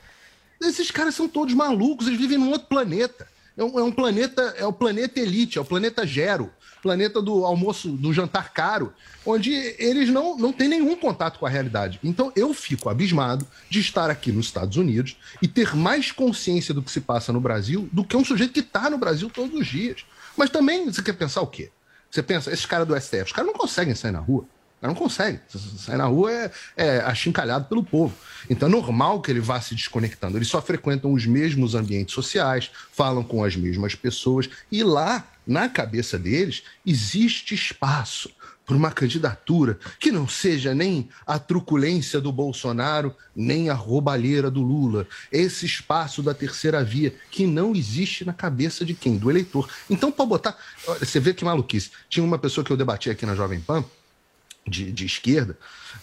Esses caras são todos malucos, eles vivem num outro planeta. É um, é um planeta, é o planeta elite, é o planeta Gero, planeta do almoço, do jantar caro, onde eles não, não têm nenhum contato com a realidade. Então eu fico abismado de estar aqui nos Estados Unidos e ter mais consciência do que se passa no Brasil do que um sujeito que está no Brasil todos os dias. Mas também você quer pensar o quê? Você pensa, esses caras do STF, os caras não conseguem sair na rua. Não consegue. Sair na rua é, é achincalhado pelo povo. Então é normal que ele vá se desconectando. Eles só frequentam os mesmos ambientes sociais, falam com as mesmas pessoas, e lá, na cabeça deles, existe espaço para uma candidatura que não seja nem a truculência do Bolsonaro, nem a roubalheira do Lula. Esse espaço da terceira via que não existe na cabeça de quem? Do eleitor. Então, para botar. Você vê que maluquice. Tinha uma pessoa que eu debati aqui na Jovem Pan de, de esquerda,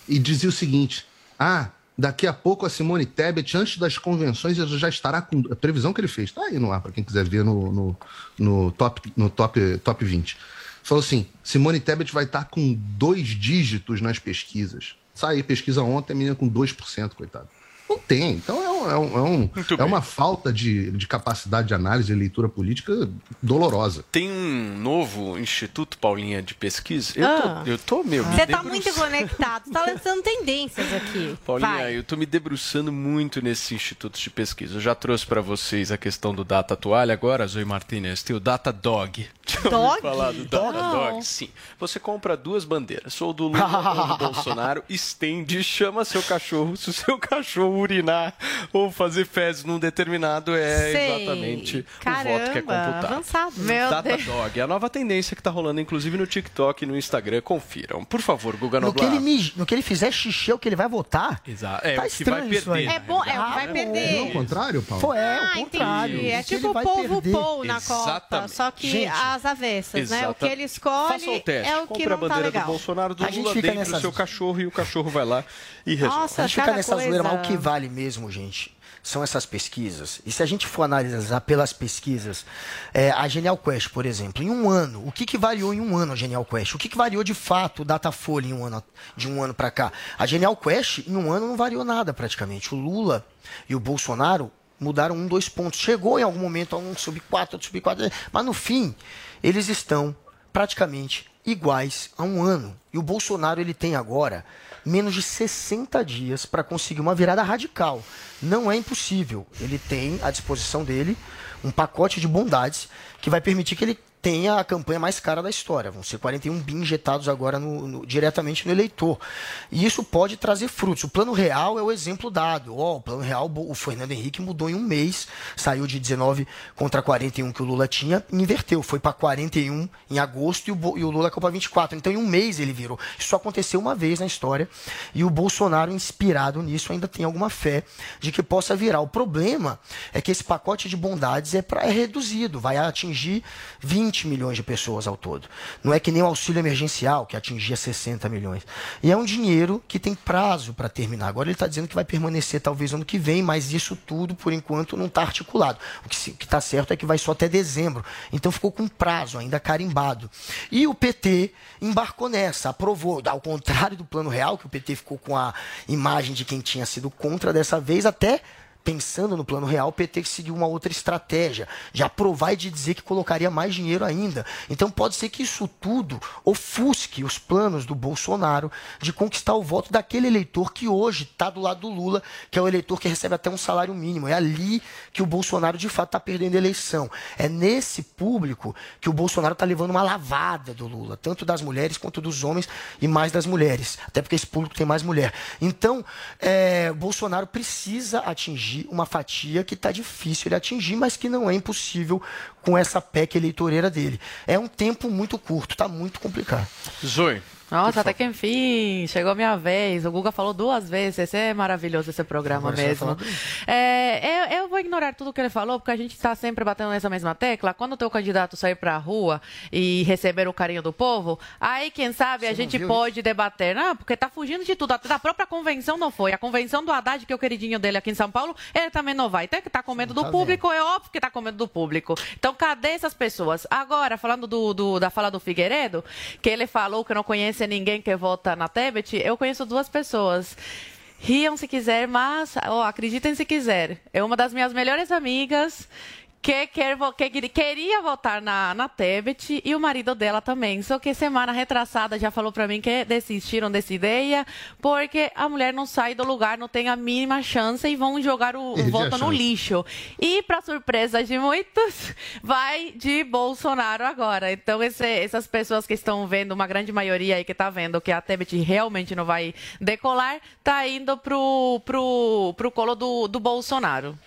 e dizia o seguinte: ah, daqui a pouco a Simone Tebet, antes das convenções, já estará com. A previsão que ele fez, tá aí no ar, para quem quiser ver no, no, no, top, no top, top 20. Falou assim: Simone Tebet vai estar com dois dígitos nas pesquisas. Saiu pesquisa ontem, a menina com 2%, coitado. Não tem. Então é, um, é, um, é, um, é uma falta de, de capacidade de análise e leitura política dolorosa. Tem um novo instituto, Paulinha, de pesquisa. Eu Ah. tô, eu tô meu. me Você tá debruçando- muito conectado, tá lançando tendências aqui. Paulinha, Vai. eu tô me debruçando muito nesses institutos de pesquisa. Eu já trouxe para vocês a questão do Data Toalha, agora, Zoe Martinez, tem o Data Dog. Dog? falar do Data Não. Dog? Sim. Você compra duas bandeiras, ou do Lula ou do Bolsonaro, estende, chama seu cachorro. Se o seu cachorro urinar ou fazer fezes num determinado, é Sei. exatamente o Caramba, voto que é computado. avançado. Meu Data Deus. Dog, é a nova tendência que tá rolando, inclusive no TikTok e no Instagram. Confiram. Por favor, Guga No que, Noblar. ele mij- no que ele fizer xixi é o que ele vai votar. Exato. É tá o que vai estranho isso aí. É bom, é o vai perder. Não é o contrário, Paulo? Pô, é, Ah, o contrário. entendi. É tipo o povo. Paul na Copa, Exatamente. só que Gente, as avessas, né? O que ele escolhe o teste. é o que Compre a não tá bandeira legal. do Bolsonaro do A gente Lula fica dentro nessas- do seu cachorro e o cachorro vai lá e resolve. Nossa, a gente fica nessa zoeira, mas o coisa. que vale mesmo, gente, são essas pesquisas. E se a gente for analisar pelas pesquisas, é, a Genial Quest, por exemplo, em um ano, o que, que variou em um ano a Genial Quest? O que, que variou de fato o Datafolha em um ano, de um ano para cá? A Genial Quest, em um ano, não variou nada praticamente. O Lula e o Bolsonaro mudaram um, dois pontos. Chegou em algum momento a um sub 4, outro sub 4, mas no fim, eles estão praticamente iguais a um ano. E o Bolsonaro ele tem agora menos de 60 dias para conseguir uma virada radical. Não é impossível. Ele tem à disposição dele um pacote de bondades que vai permitir que ele tenha a campanha mais cara da história. Vão ser 41 bi injetados agora no- no- diretamente no eleitor. E isso pode trazer frutos. O plano real é o exemplo dado. Ó, o plano real, o Fernando Henrique mudou em um mês, saiu de 19 contra 41 que o Lula tinha, inverteu. Foi para 41 em agosto e o, e o Lula caiu para 24. Então, em um mês ele virou. Isso só aconteceu uma vez na história. E o Bolsonaro, inspirado nisso, ainda tem alguma fé de que possa virar. O problema é que esse pacote de bondades é, pra, é reduzido, vai atingir 20 milhões de pessoas ao todo. Não é que nem o auxílio emergencial, que atingia 60 milhões. E é um dinheiro que tem prazo para terminar. Agora ele está dizendo que vai permanecer talvez ano que vem, mas isso tudo, por enquanto, não está articulado. O que está certo é que vai só até dezembro. Então ficou com prazo ainda carimbado. E o PT embarcou nessa, aprovou, ao contrário do plano real, que o PT ficou com a imagem de quem tinha sido contra dessa vez, até pensando no plano real, o PT seguiu uma outra estratégia de aprovar e de dizer que colocaria mais dinheiro ainda. Então pode ser que isso tudo ofusque os planos do Bolsonaro de conquistar o voto daquele eleitor que hoje está do lado do Lula, que é o eleitor que recebe até um salário mínimo. É ali que o Bolsonaro de fato está perdendo a eleição. É nesse público que o Bolsonaro está levando uma lavada do Lula, tanto das mulheres quanto dos homens e mais das mulheres, até porque esse público tem mais mulher. Então, é, Bolsonaro precisa atingir uma fatia que está difícil ele atingir, mas que não é impossível com essa PEC eleitoreira dele. É um tempo muito curto, está muito complicado. Zoe. Nossa, até que enfim, chegou a minha vez. O Guga falou duas vezes. Esse é maravilhoso esse programa Agora mesmo. falar dele. É, eu, eu vou ignorar tudo que ele falou, porque a gente está sempre batendo nessa mesma tecla. Quando o teu candidato sair para a rua e receber o carinho do povo, aí, quem sabe, a Você não gente pode debater. Não, porque tá fugindo de tudo. Até da própria convenção não foi. A convenção do Haddad, que é o queridinho dele aqui em São Paulo, ele também não vai. Então, que tá com medo do tá público, é óbvio que tá com medo do público. Então, cadê essas pessoas? Agora, falando do, do- da fala do Figueiredo, que ele falou que não conhece ninguém que vota na Tebet, eu conheço duas pessoas. Riam se quiser, mas ó, acreditem se quiser. É uma das minhas melhores amigas que, quer, que queria votar na, na Tebet e o marido dela também. Só que semana retrasada já falou para mim que desistiram dessa ideia porque a mulher não sai do lugar, não tem a mínima chance e vão jogar o, o voto no lixo. E, para surpresa de muitos, vai de Bolsonaro agora. Então, esse, essas pessoas que estão vendo, uma grande maioria aí que está vendo que a Tebet realmente não vai decolar, está indo pro, pro, pro colo do, do Bolsonaro.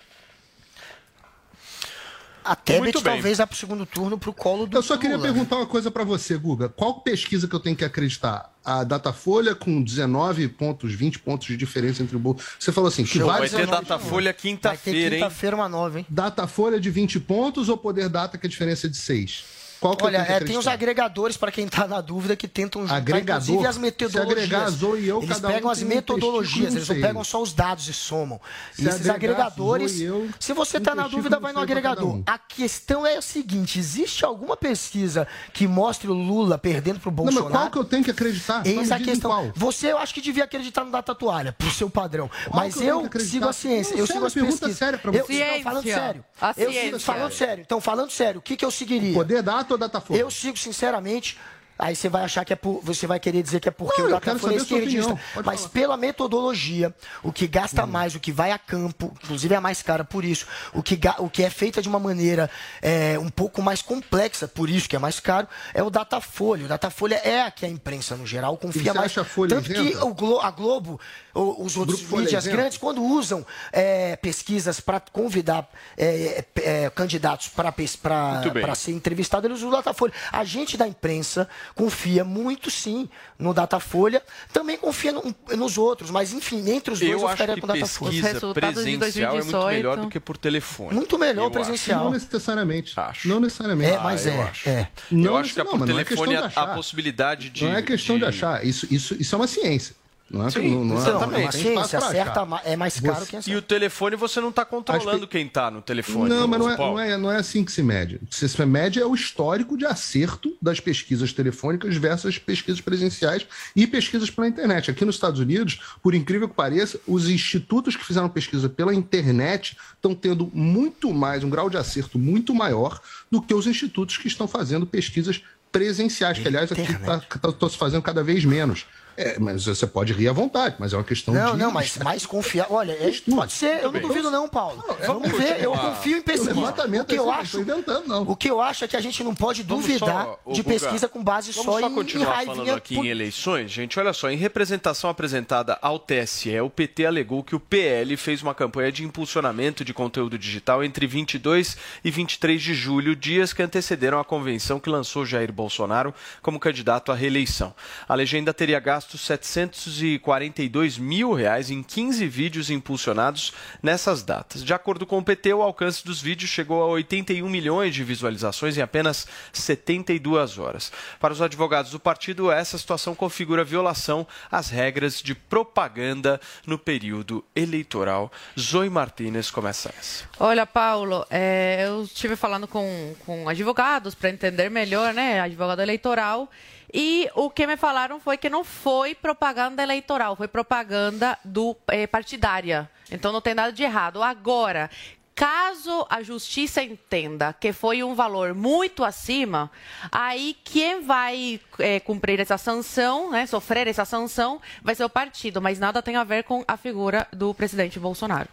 A Tebet talvez vá para o segundo turno para o colo do Eu só queria Lula. né? perguntar uma coisa para você, Guga. Qual pesquisa que eu tenho que acreditar? A Datafolha com 19 pontos, 20 pontos de diferença entre o bolso. Você falou assim, que Show, vários vai ter Datafolha quinta-feira, hein? Quinta-feira uma nova, hein? Datafolha de 20 pontos ou Poder Data que a diferença é de 6? Qual que Olha, tenho que é, tem os agregadores, para quem está na dúvida, que tentam juntar, Agregador? inclusive, as Se metodologias. agregar Zoe e eu, eles cada um pegam as um metodologias, testículo, eles não não pegam só os dados e somam. Se e esses agregar agregadores, eu, se você um está na dúvida, não vai no agregador. um. A questão é a seguinte, existe alguma pesquisa que mostre o Lula perdendo para o Não, Bolsonaro? mas qual que eu tenho que acreditar? Eis a questão. qual. Você, eu acho que devia acreditar no Data Toalha, pro seu padrão. Mas que eu eu, sigo a ciência, Não, eu sério, sigo as séria pra eu, você. não, falando sério. A eu ciência. sigo, falando sério. Então, falando sério, o que, que eu seguiria? Poder Data ou Datafolha? Eu sigo, sinceramente. Aí você vai achar que é por. Você vai querer dizer que é porque Não, o Datafolha é esquerdista. Mas falar. pela metodologia, o que gasta Hum. mais, o que vai a campo, inclusive é mais cara por isso, o que, o que é feita de uma maneira é, um pouco mais complexa, por isso que é mais caro, é o Datafolha. O Datafolha é a que a imprensa, no geral, confia mais. acha a Folha Tanto que isenta? o Glo- a Globo, os outros Grupo mídias grandes, quando usam é, pesquisas para convidar é, é, candidatos para ser entrevistado, eles usam o Datafolha. A gente da imprensa confia muito sim no Datafolha, também confia no- nos outros, mas enfim, entre os dois eu, Eu acho ficaria que com o Datafolha. pesquisa presencial é muito melhor do que por telefone. Muito melhor Eu presencial. Não necessariamente. Acho. Não necessariamente. É, mas Ah, eu é, acho. é. Não, eu acho que é não, por não é questão telefone de a, a possibilidade de. Não é questão de, de- achar. Isso, isso, isso é uma ciência. Não é, Sim, não, não é, não é espaço pra acerta, achar. é mais caro Você- que E acerta. o telefone você não está controlando quem está no telefone. Não, mas não é, não, é, não é assim que se mede. O que se mede é o histórico de acerto das pesquisas telefônicas versus pesquisas presenciais e pesquisas pela internet. Aqui nos Estados Unidos, por incrível que pareça, os institutos que fizeram pesquisa pela internet estão tendo muito mais, um grau de acerto muito maior do que os institutos que estão fazendo pesquisas presenciais, que aliás aqui está se fazendo cada vez menos. É, mas você pode rir à vontade, mas é uma questão Não, de. não, mas mais confiar. Olha, é- pode ser, eu não duvido não, Paulo. Vamos ver, eu confio em pesquisa. levantamento O que eu não acho, inventando, não. o que eu acho é que a gente não pode Vamos duvidar só, de Guga, pesquisa com base Vamos só, só em, em continuar falando aqui por- em eleições, gente. Olha só, em representação apresentada ao TSE, o PT alegou que o PL fez uma campanha de impulsionamento de conteúdo digital entre 22 e 23 de julho, dias que antecederam a convenção que lançou Jair Bolsonaro como candidato à reeleição. A legenda teria gasto 742 mil reais em 15 vídeos impulsionados nessas datas. De acordo com o PT, o alcance dos vídeos chegou a 81 milhões de visualizações em apenas 72 horas. Para os advogados do partido, essa situação configura violação às regras de propaganda no período eleitoral. Zoe Martinez começa essa. Olha, Paulo, é, eu estive falando com, com advogados para entender melhor, né? Advogado eleitoral. E o que me falaram foi que não foi propaganda eleitoral, foi propaganda do eh, partidária. Então não tem nada de errado. Agora, caso a justiça entenda que foi um valor muito acima, aí quem vai eh, cumprir essa sanção, né, sofrer essa sanção, vai ser o partido, mas nada tem a ver com a figura do presidente Bolsonaro.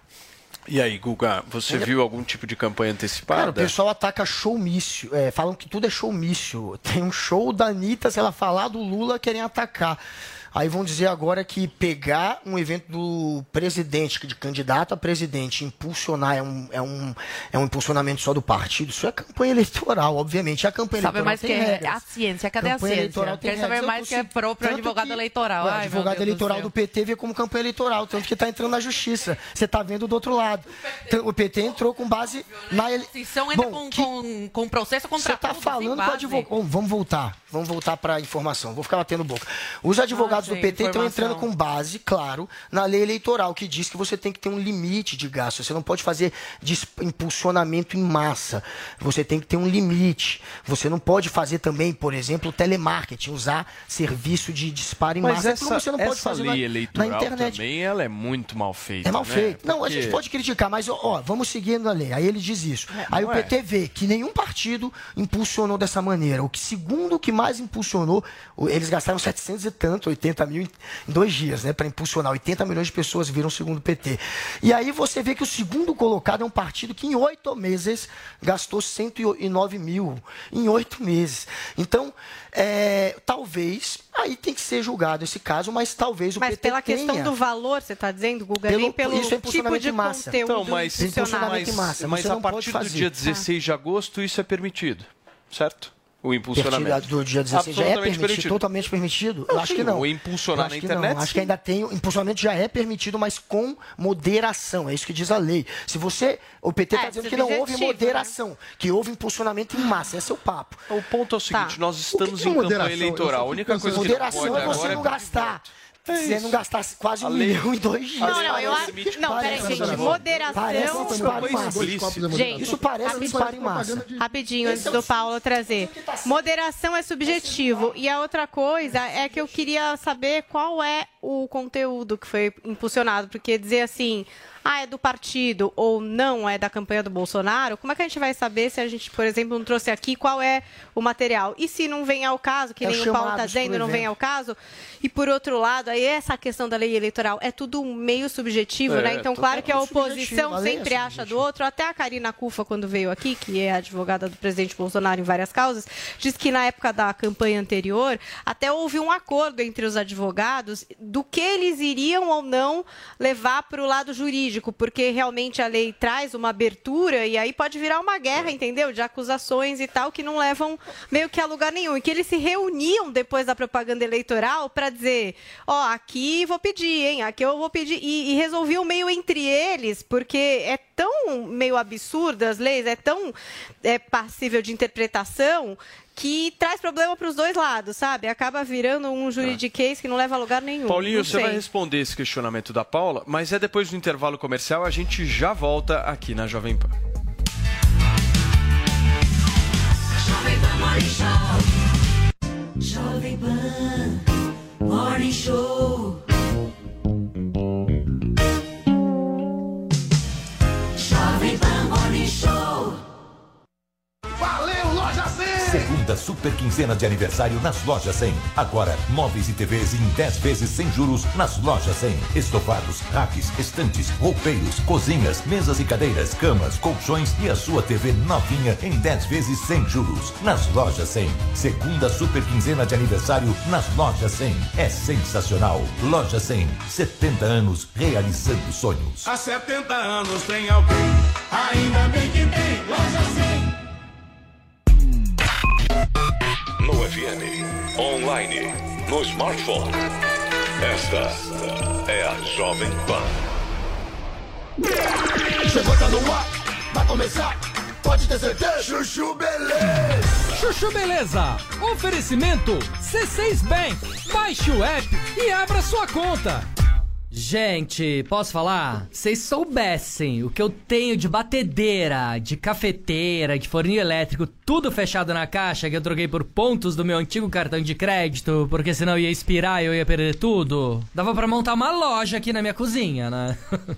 E aí, Guga, você viu algum tipo de campanha antecipada? Cara, o pessoal ataca showmício. É, falam que tudo é showmício. Tem um show da Anitta, se ela falar do Lula, querem atacar. Aí vão dizer agora que pegar um evento do presidente, de candidato a presidente, impulsionar é um, é um, é um impulsionamento só do partido. Isso é campanha eleitoral, obviamente. A campanha Sabe eleitoral mais tem que é regras. a ciência? Cadê a ciência? Quero saber regras. Eu mais que é próprio tanto advogado que- eleitoral. o Ai, advogado do eleitoral céu. do PT vê como campanha eleitoral, tanto que está entrando na justiça. Você está vendo do outro lado. Então, O PT entrou com base na ele... Constituição entra com, com, com processo contra Você está falando com advogado. Vamos voltar. Vamos voltar para a informação. Vou ficar batendo boca. Os advogados Ah, do sim, PT estão entrando com base, claro, na lei eleitoral, que diz que você tem que ter um limite de gasto. Você não pode fazer impulsionamento em massa. Você tem que ter um limite. Você não pode fazer também, por exemplo, telemarketing, usar serviço de disparo em Mas massa. essa, você não pode essa fazer lei na, eleitoral na internet. também, ela é muito mal feita, É mal né? feito. Não, a Porque- gente pode criticar, mas ó, ó, vamos seguindo a lei. Aí ele diz isso. Aí o não é. PT vê que nenhum partido impulsionou dessa maneira. O que segundo o que mais impulsionou, o- eles gastaram 700 e tanto, 80 mil em dois dias, né, para impulsionar. 80 milhões de pessoas viram segundo o PT. E aí você vê que o segundo colocado é um partido que em oito meses gastou 109 mil em oito meses. Então, é, talvez aí tem que ser julgado esse caso, mas talvez o Mas PT pela questão tenha. do valor, você está dizendo, Guga, Pelo- nem pelo isso é tipo impulsionamento de massa. conteúdo Então, mas, impulsionado. mas, massa, mas a partir do dia Ah. 16 de agosto isso é permitido, certo? O Permitido, impulsionamento. do dia 16 já é Absolutamente permitido, totalmente permitido? Eu Não, acho sim, que não. o impulsionar Eu acho na que internet, Não. Acho sim. que ainda tem. O impulsionamento já é permitido, mas com moderação. É isso que diz a lei. Se você. O PT está É, dizendo que não houve subjetivo, moderação, que houve impulsionamento em massa. Esse é o papo. O ponto é o seguinte: nós estamos que é em campanha moderação? eleitoral. A Eu única coisa que não pode é você agora não é gastar. É você isso. não gastar quase um A lei- milhão em dois dias. Não, não, eu acho. Não, peraí, parece- gente. Moderação. Parece um disparo em massa. Gente, isso parece um disparo em massa. Rapidinho, antes é do o- Paulo trazer. Moderação é subjetivo. E a outra coisa é que eu queria saber qual é o conteúdo que foi impulsionado. Porque dizer assim, ah, é do partido ou não é da campanha do Bolsonaro, como é que a gente vai saber se a gente, por exemplo, não trouxe aqui qual é o material? E se não vem ao caso, que É nem o Paulo está dizendo, não vem ao caso? E por outro lado, aí essa questão da lei eleitoral é tudo meio subjetivo, É, né? Então, claro que a oposição lei é sempre acha do outro. Até a Karina Cufa, quando veio aqui, que é advogada do presidente Bolsonaro em várias causas, diz que na época da campanha anterior, até houve um acordo entre os advogados do que eles iriam ou não levar para o lado jurídico, porque realmente a lei traz uma abertura e aí pode virar uma guerra, entendeu? De acusações e tal, que não levam meio que a lugar nenhum. E que eles se reuniam depois da propaganda eleitoral para dizer: ó, aqui vou pedir, hein? Aqui eu vou pedir. E, e resolviam meio entre eles, porque é tão meio absurda as leis, é tão é, passível de interpretação. Que traz problema para os dois lados, sabe? Acaba virando um juridiquês que não leva a lugar nenhum. Paulinho, Não você sei. vai responder esse questionamento da Paula, mas é depois do intervalo comercial, a gente já volta aqui na Jovem Pan. Jovem Pan Morning Show. Jovem Pan Morning Show. Jovem Pan Morning Show. Valeu, Loja 100! Segunda super quinzena de aniversário nas Lojas 100. Agora, móveis e TVs em 10 vezes sem juros nas Lojas 100. Estofados, racks, estantes, roupeiros, cozinhas, mesas e cadeiras, camas, colchões e a sua TV novinha em 10 vezes sem juros nas Lojas 100. Segunda super quinzena de aniversário nas Lojas 100. É sensacional. Loja 100, 70 anos realizando sonhos. Há 70 anos tem alguém, ainda bem que tem Loja 100. FM, online, no smartphone. Esta é a Jovem Pan. Chegou, tá no ar, vai começar, pode ter certeza. Chuchu Beleza. Chuchu Beleza. Oferecimento C6 Bank. Baixe o app e abra sua conta. Gente, posso falar? Vocês soubessem o que eu tenho de batedeira, de cafeteira, de forninho elétrico, tudo fechado na caixa que eu troquei por pontos do meu antigo cartão de crédito, porque senão ia expirar e eu ia perder tudo. Dava pra montar uma loja aqui na minha cozinha, né?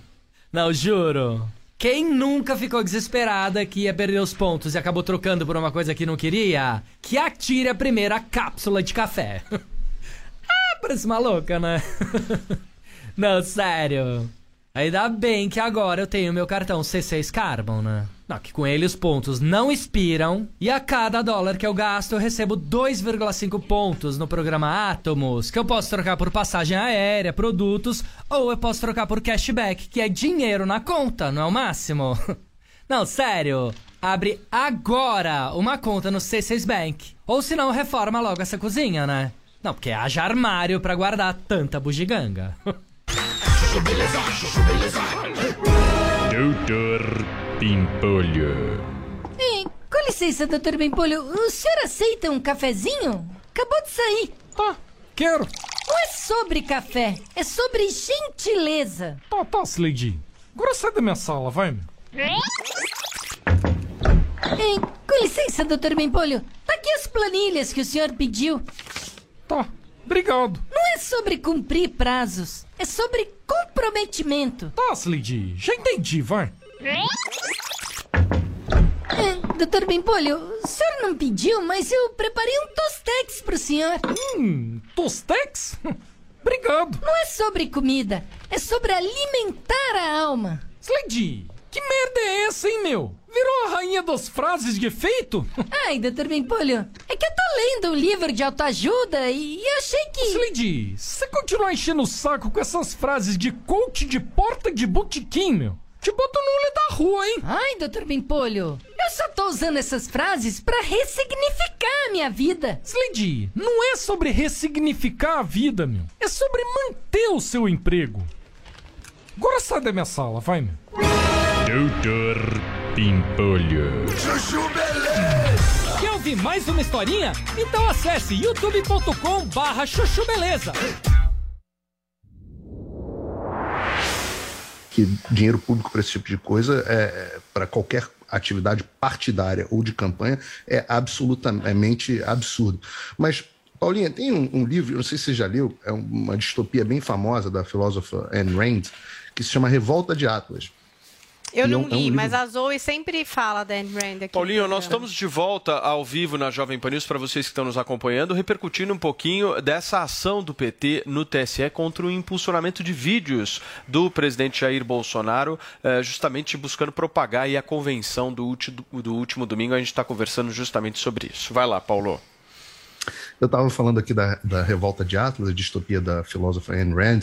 Não, juro. Quem nunca ficou desesperada que ia perder os pontos e acabou trocando por uma coisa que não queria? Que atire a primeira cápsula de café. ah, parece maluca, né? Não, sério. Ainda bem que agora eu tenho meu cartão C6 Carbon, né? Não, que com ele os pontos não expiram e a cada dólar que eu gasto eu recebo 2,5 pontos no programa Atomos, que eu posso trocar por passagem aérea, produtos, ou eu posso trocar por cashback, que é dinheiro na conta, não é o máximo? Não, sério. Abre agora uma conta no C6 Bank. Ou se não, reforma logo essa cozinha, né? Não, porque haja armário pra guardar tanta bugiganga. Beleza, Beleza. Doutor Pimpolho. Ei, com licença, doutor Bempolho, o senhor aceita um cafezinho? acabou de sair. Tá, quero. Não é sobre café, é sobre gentileza. Tá, tá, Slade. Agora sai da minha sala, vai. Ei, com licença, doutor Bempolho. Tá aqui as planilhas que o senhor pediu. Tá, obrigado. Não é sobre cumprir prazos, é sobre comprometimento. Tá, Slade, já entendi, vai. É, doutor Bempolho, o senhor não pediu, mas eu preparei um tostex pro senhor. Hum, tostex? Obrigado. Não é sobre comida, é sobre alimentar a alma. Slade, que merda é essa, hein, meu? Virou a rainha das frases de efeito? Ai, doutor Bempolho, é que eu tô lendo um livro de autoajuda e achei que... Se você continuar enchendo o saco com essas frases de coach de porta de botequim, meu, te boto no olho da rua, hein? Ai, doutor Bempolho, eu só tô usando essas frases pra ressignificar a minha vida. Slade, não é sobre ressignificar a vida, meu. É sobre manter o seu emprego. Agora sai da minha sala, vai, meu. Doutor Pimpolho. Chuchu Beleza! Quer ouvir mais uma historinha? Então acesse youtube.com barra chuchu beleza. que dinheiro público para esse tipo de coisa, é, para qualquer atividade partidária ou de campanha, é absolutamente absurdo. Mas, Paulinha, tem um, um livro, eu não sei se você já leu, é uma distopia bem famosa da filósofa Anne Rand, que se chama Revolta de Atlas. Eu é não um- é um li, livro- mas a Zoe sempre fala da Anne Rand aqui. Paulinho, no nós estamos de volta ao vivo na Jovem Pan News para vocês que estão nos acompanhando, repercutindo um pouquinho dessa ação do PT no TSE contra o impulsionamento de vídeos do presidente Jair Bolsonaro, eh, justamente buscando propagar aí a convenção do, último domingo. A gente está conversando justamente sobre isso. Vai lá, Paulo. Eu estava falando aqui da, da Revolta de Atlas, a distopia da filósofa Ayn Rand,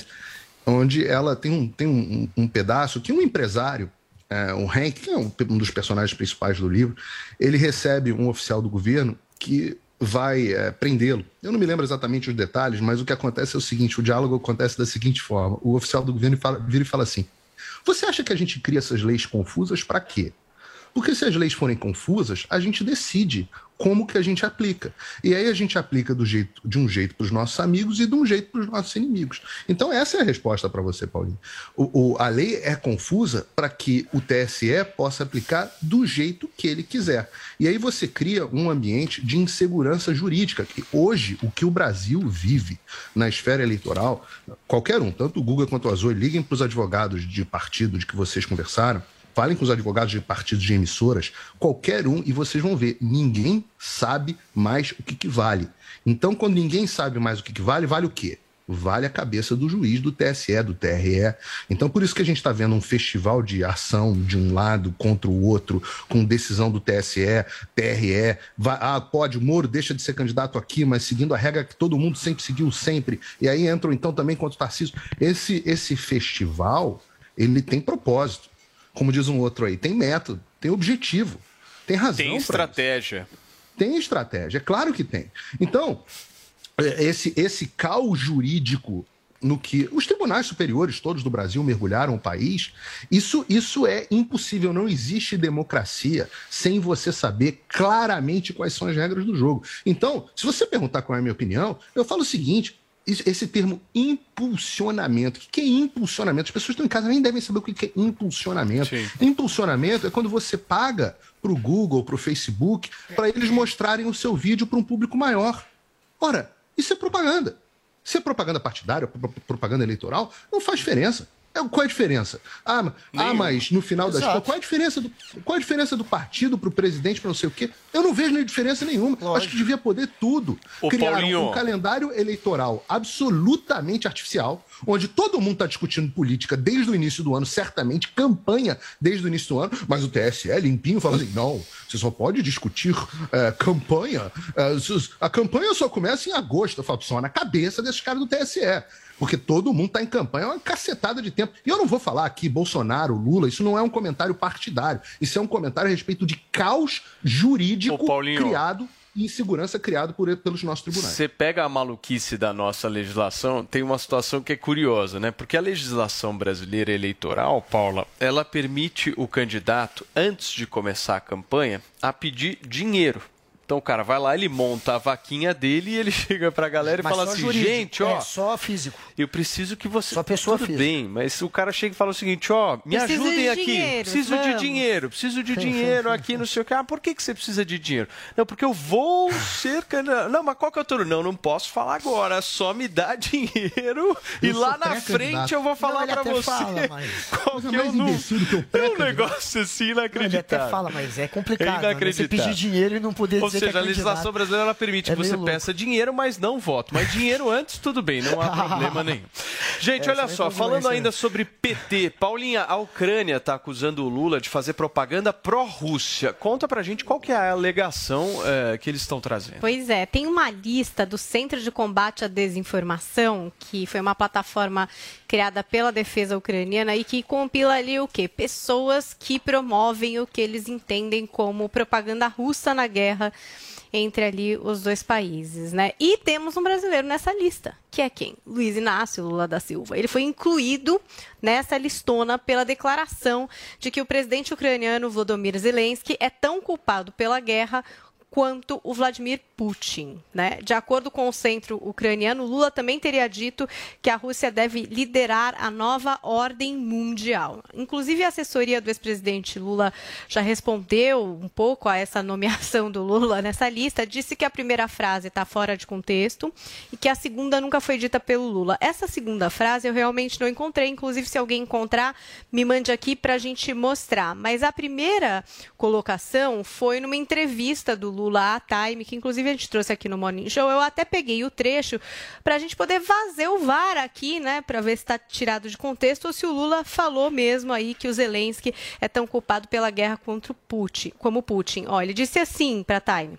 onde ela tem um, tem um, um pedaço que um empresário, é, o Hank, que é um, um dos personagens principais do livro, ele recebe um oficial do governo que vai é, prendê-lo. Eu não me lembro exatamente os detalhes, mas o que acontece é o seguinte: o diálogo acontece da seguinte forma: o oficial do governo fala- vira e fala assim: Você acha que a gente cria essas leis confusas para quê? Porque se as leis forem confusas, a gente decide como que a gente aplica. E aí a gente aplica do jeito, de um jeito para os nossos amigos e de um jeito para os nossos inimigos. Então essa é a resposta para você, Paulinho. O, o- a lei é confusa para que o TSE possa aplicar do jeito que ele quiser. E aí você cria um ambiente de insegurança jurídica, que hoje o que o Brasil vive na esfera eleitoral, qualquer um, tanto o Google quanto o Azul, liguem para os advogados de partido de que vocês conversaram, Falem com os advogados de partidos de emissoras, qualquer um, e vocês vão ver, ninguém sabe mais o que, que vale. Então, quando ninguém sabe mais o que, que vale, vale o quê? Vale a cabeça do juiz do TSE, do TRE. Então, por isso que a gente está vendo um festival de ação de um lado contra o outro, com decisão do TSE, TRE. Vai, ah, pode, Moro deixa de ser candidato aqui, mas seguindo a regra que todo mundo sempre seguiu sempre. E aí entram, então, também contra o Tarcísio. Esse, esse festival, ele tem propósito como diz um outro aí, tem método, tem objetivo, tem razão. Tem estratégia. Tem estratégia, é claro que tem. Então, é, esse, esse caos jurídico no que os tribunais superiores todos do Brasil mergulharam o país, isso, isso é impossível. Não existe democracia sem você saber claramente quais são as regras do jogo. Então, se você perguntar qual é a minha opinião, eu falo o seguinte: esse termo impulsionamento. O que é impulsionamento? As pessoas que estão em casa nem devem saber o que é impulsionamento. Impulsionamento é quando você paga para o Google, para o Facebook, para eles mostrarem o seu vídeo para um público maior. Ora, isso é propaganda. Se é propaganda partidária, pro- propaganda eleitoral, não faz diferença. É, qual é a diferença? Ah, ah, mas no final das contas, qual é a diferença do, qual é a diferença do partido para o presidente, para não sei o quê? Eu não vejo nem diferença nenhuma. Acho que devia poder tudo. Ô, Criaram Paulinho. um calendário eleitoral absolutamente artificial, onde todo mundo está discutindo política desde o início do ano, certamente, campanha desde o início do ano, mas o TSE limpinho fala assim: não, você só pode discutir eh, campanha. sus- a campanha só começa em agosto. Eu falo, só na cabeça desses caras do TSE. Porque todo mundo está em campanha, é uma cacetada de tempo. E eu não vou falar aqui Bolsonaro, Lula, isso não é um comentário partidário. Isso é um comentário a respeito de caos jurídico criado e insegurança criado por, pelos nossos tribunais. Você pega a maluquice da nossa legislação, tem uma situação que é curiosa, né? Porque a legislação brasileira eleitoral, Paula, ela permite o candidato, antes de começar a campanha, a pedir dinheiro. Então, o cara vai lá, ele monta a vaquinha dele e ele chega pra galera e Mas fala só assim, jurídico, gente, ó... é, só físico. Eu preciso que você... Só pessoa Tudo física. bem, mas o cara chega e fala o seguinte, ó, me Preciso ajudem de aqui. dinheiro, preciso de vamos. dinheiro, preciso de dinheiro aqui, não sei o que. Ah, por que, que você precisa de dinheiro? Não, porque eu vou ser... Não, mas qual que é o teu... Não, não posso falar agora, só me dá dinheiro e lá na frente eu vou falar Não, pra você fala, mas- qual Coisa que é o número. É um negócio assim inacreditável. Ele até fala, mas é complicado. É né? Você inacreditável. pedir dinheiro e não poder Ou dizer seja, é a legislação brasileira ela permite É que você peça dinheiro, mas não voto. Mas dinheiro antes, tudo bem, não há problema nenhum. Gente, É, olha só, falando ainda mesmo. sobre PT, Paulinha, a Ucrânia está acusando o Lula de fazer propaganda pró-Rússia. Conta pra gente qual que é a alegação eh, que eles estão trazendo. Pois é, tem uma lista do Centro de Combate à Desinformação, que foi uma plataforma criada pela defesa ucraniana e que compila ali o quê? Pessoas que promovem o que eles entendem como propaganda russa na guerra entre ali os dois países, né? E temos um brasileiro nessa lista, que é quem? Luiz Inácio Lula da Silva. Ele foi incluído nessa listona pela declaração de que o presidente ucraniano Volodymyr Zelensky é tão culpado pela guerra quanto o Vladimir Putin. Né? De acordo com o centro ucraniano, Lula também teria dito que a Rússia deve liderar a nova ordem mundial. Inclusive, a assessoria do ex-presidente Lula já respondeu um pouco a essa nomeação do Lula nessa lista, disse que a primeira frase está fora de contexto e que a segunda nunca foi dita pelo Lula. Essa segunda frase eu realmente não encontrei, inclusive se alguém encontrar, me mande aqui para a gente mostrar. Mas a primeira colocação foi numa entrevista do Lula à Time, que inclusive a gente trouxe aqui no Morning Show. Eu até peguei o trecho para a gente poder fazer o VAR aqui, né, para ver se está tirado de contexto ou se o Lula falou mesmo aí que o Zelensky é tão culpado pela guerra contra o Putin, como Putin. Olha, ele disse assim para a Time.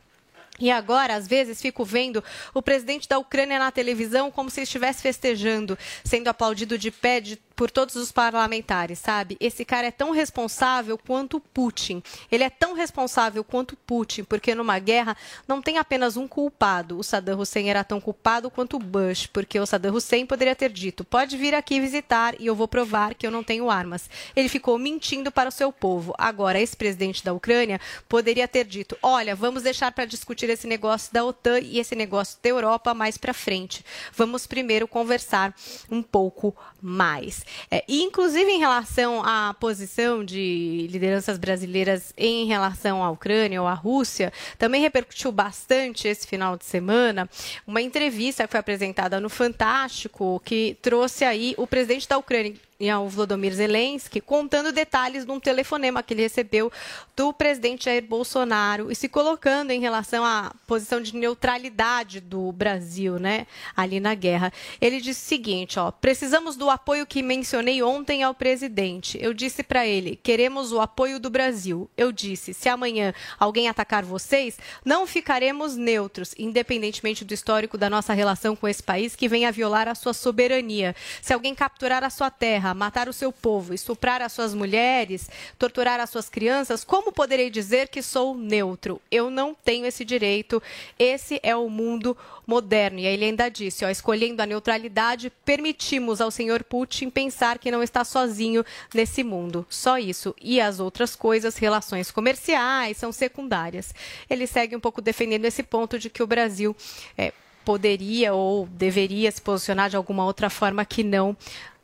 E agora, às vezes, fico vendo o presidente da Ucrânia na televisão como se estivesse festejando, sendo aplaudido de pé de- por todos os parlamentares, sabe? Esse cara é tão responsável quanto Putin. Ele é tão responsável quanto Putin, porque numa guerra não tem apenas um culpado. O Saddam Hussein era tão culpado quanto Bush, porque o Saddam Hussein poderia ter dito: pode vir aqui visitar e eu vou provar que eu não tenho armas. Ele ficou mentindo para o seu povo. Agora, esse presidente da Ucrânia poderia ter dito: olha, vamos deixar para discutir esse negócio da OTAN e esse negócio da Europa mais para frente. Vamos primeiro conversar um pouco mais. É, inclusive, em relação à posição de lideranças brasileiras em relação à Ucrânia ou à Rússia, também repercutiu bastante esse final de semana uma entrevista que foi apresentada no Fantástico, que trouxe aí o presidente da Ucrânia, o Volodymyr Zelensky, contando detalhes de um telefonema que ele recebeu do presidente Jair Bolsonaro e se colocando em relação à posição de neutralidade do Brasil, né, ali na guerra. Ele disse o seguinte, ó, precisamos do apoio que mencionei ontem ao presidente. Eu disse para ele, queremos o apoio do Brasil. Eu disse, se amanhã alguém atacar vocês, não ficaremos neutros, independentemente do histórico da nossa relação com esse país que venha violar a sua soberania. Se alguém capturar a sua terra, matar o seu povo, estuprar as suas mulheres, torturar as suas crianças, como poderei dizer que sou neutro? Eu não tenho esse direito. Esse é o mundo moderno. E aí ele ainda disse, ó, escolhendo a neutralidade, permitimos ao senhor Putin pensar que não está sozinho nesse mundo. Só isso. E as outras coisas, relações comerciais, são secundárias. Ele segue um pouco defendendo esse ponto de que o Brasil é, poderia ou deveria se posicionar de alguma outra forma que não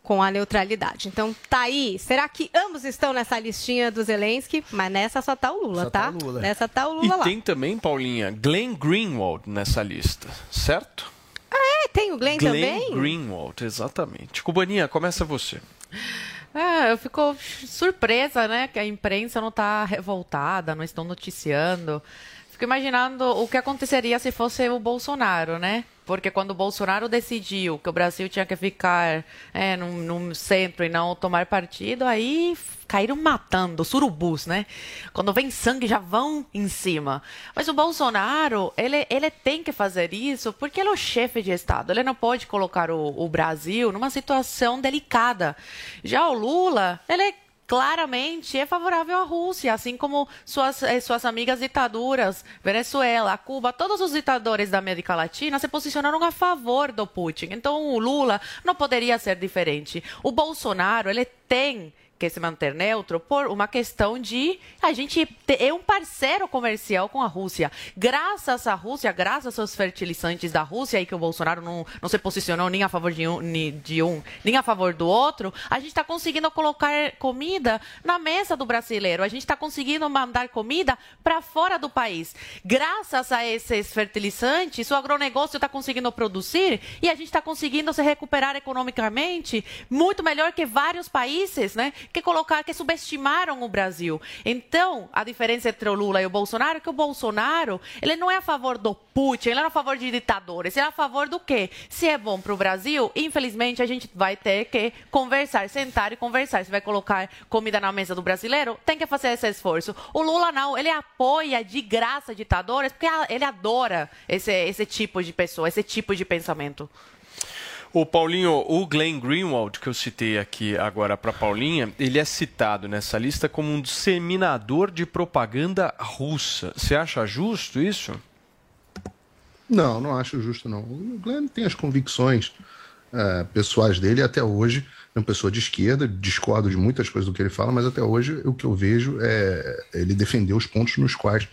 com a neutralidade. Então, tá aí. Será que ambos estão nessa listinha do Zelensky? Mas nessa só tá o Lula, Só tá? tá o Lula. Nessa tá o Lula E lá. tem também, Paulinha, Glenn Greenwald nessa lista, certo? Ah, é? Tem o Glenn, também? Greenwald, exatamente. Cubaninha, começa você. É, eu fico surpresa, né, que a imprensa não está revoltada, não estão noticiando. Fico imaginando o que aconteceria se fosse o Bolsonaro, né? Porque quando o Bolsonaro decidiu que o Brasil tinha que ficar é, num, centro e não tomar partido, aí caíram matando, surubus, né? Quando vem sangue, já vão em cima. Mas o Bolsonaro, ele, ele tem que fazer isso porque ele é o chefe de Estado. Ele não pode colocar o, o Brasil numa situação delicada. Já o Lula, ele é claramente é favorável à Rússia, assim como suas, eh, suas amigas ditaduras, Venezuela, Cuba, todos os ditadores da América Latina se posicionaram a favor do Putin. Então o Lula não poderia ser diferente. O Bolsonaro, ele tem quer se manter neutro por uma questão de a gente é um parceiro comercial com a Rússia. Graças à Rússia, graças aos fertilizantes da Rússia, aí que o Bolsonaro não, não se posicionou nem a favor de um, de um nem a favor do outro, a gente está conseguindo colocar comida na mesa do brasileiro. A gente está conseguindo mandar comida para fora do país. Graças a esses fertilizantes, o agronegócio está conseguindo produzir e a gente está conseguindo se recuperar economicamente muito melhor que vários países, né? Que colocar, que subestimaram o Brasil. Então, a diferença entre o Lula e o Bolsonaro é que o Bolsonaro, ele não é a favor do Putin, ele é a favor de ditadores, ele é a favor do quê? Se é bom para o Brasil, infelizmente a gente vai ter que conversar, sentar e conversar. Se vai colocar comida na mesa do brasileiro, tem que fazer esse esforço. O Lula não, ele apoia de graça ditadores porque ele adora esse, esse tipo de pessoa, esse tipo de pensamento. O Paulinho, o Glenn Greenwald, que eu citei aqui agora para Paulinha, ele é citado nessa lista como um disseminador de propaganda russa. Você acha justo isso? Não, não acho justo não. O Glenn tem as convicções é, pessoais dele até hoje é uma pessoa de esquerda, discordo de muitas coisas do que ele fala, mas até hoje o que eu vejo é ele defender os pontos nos quais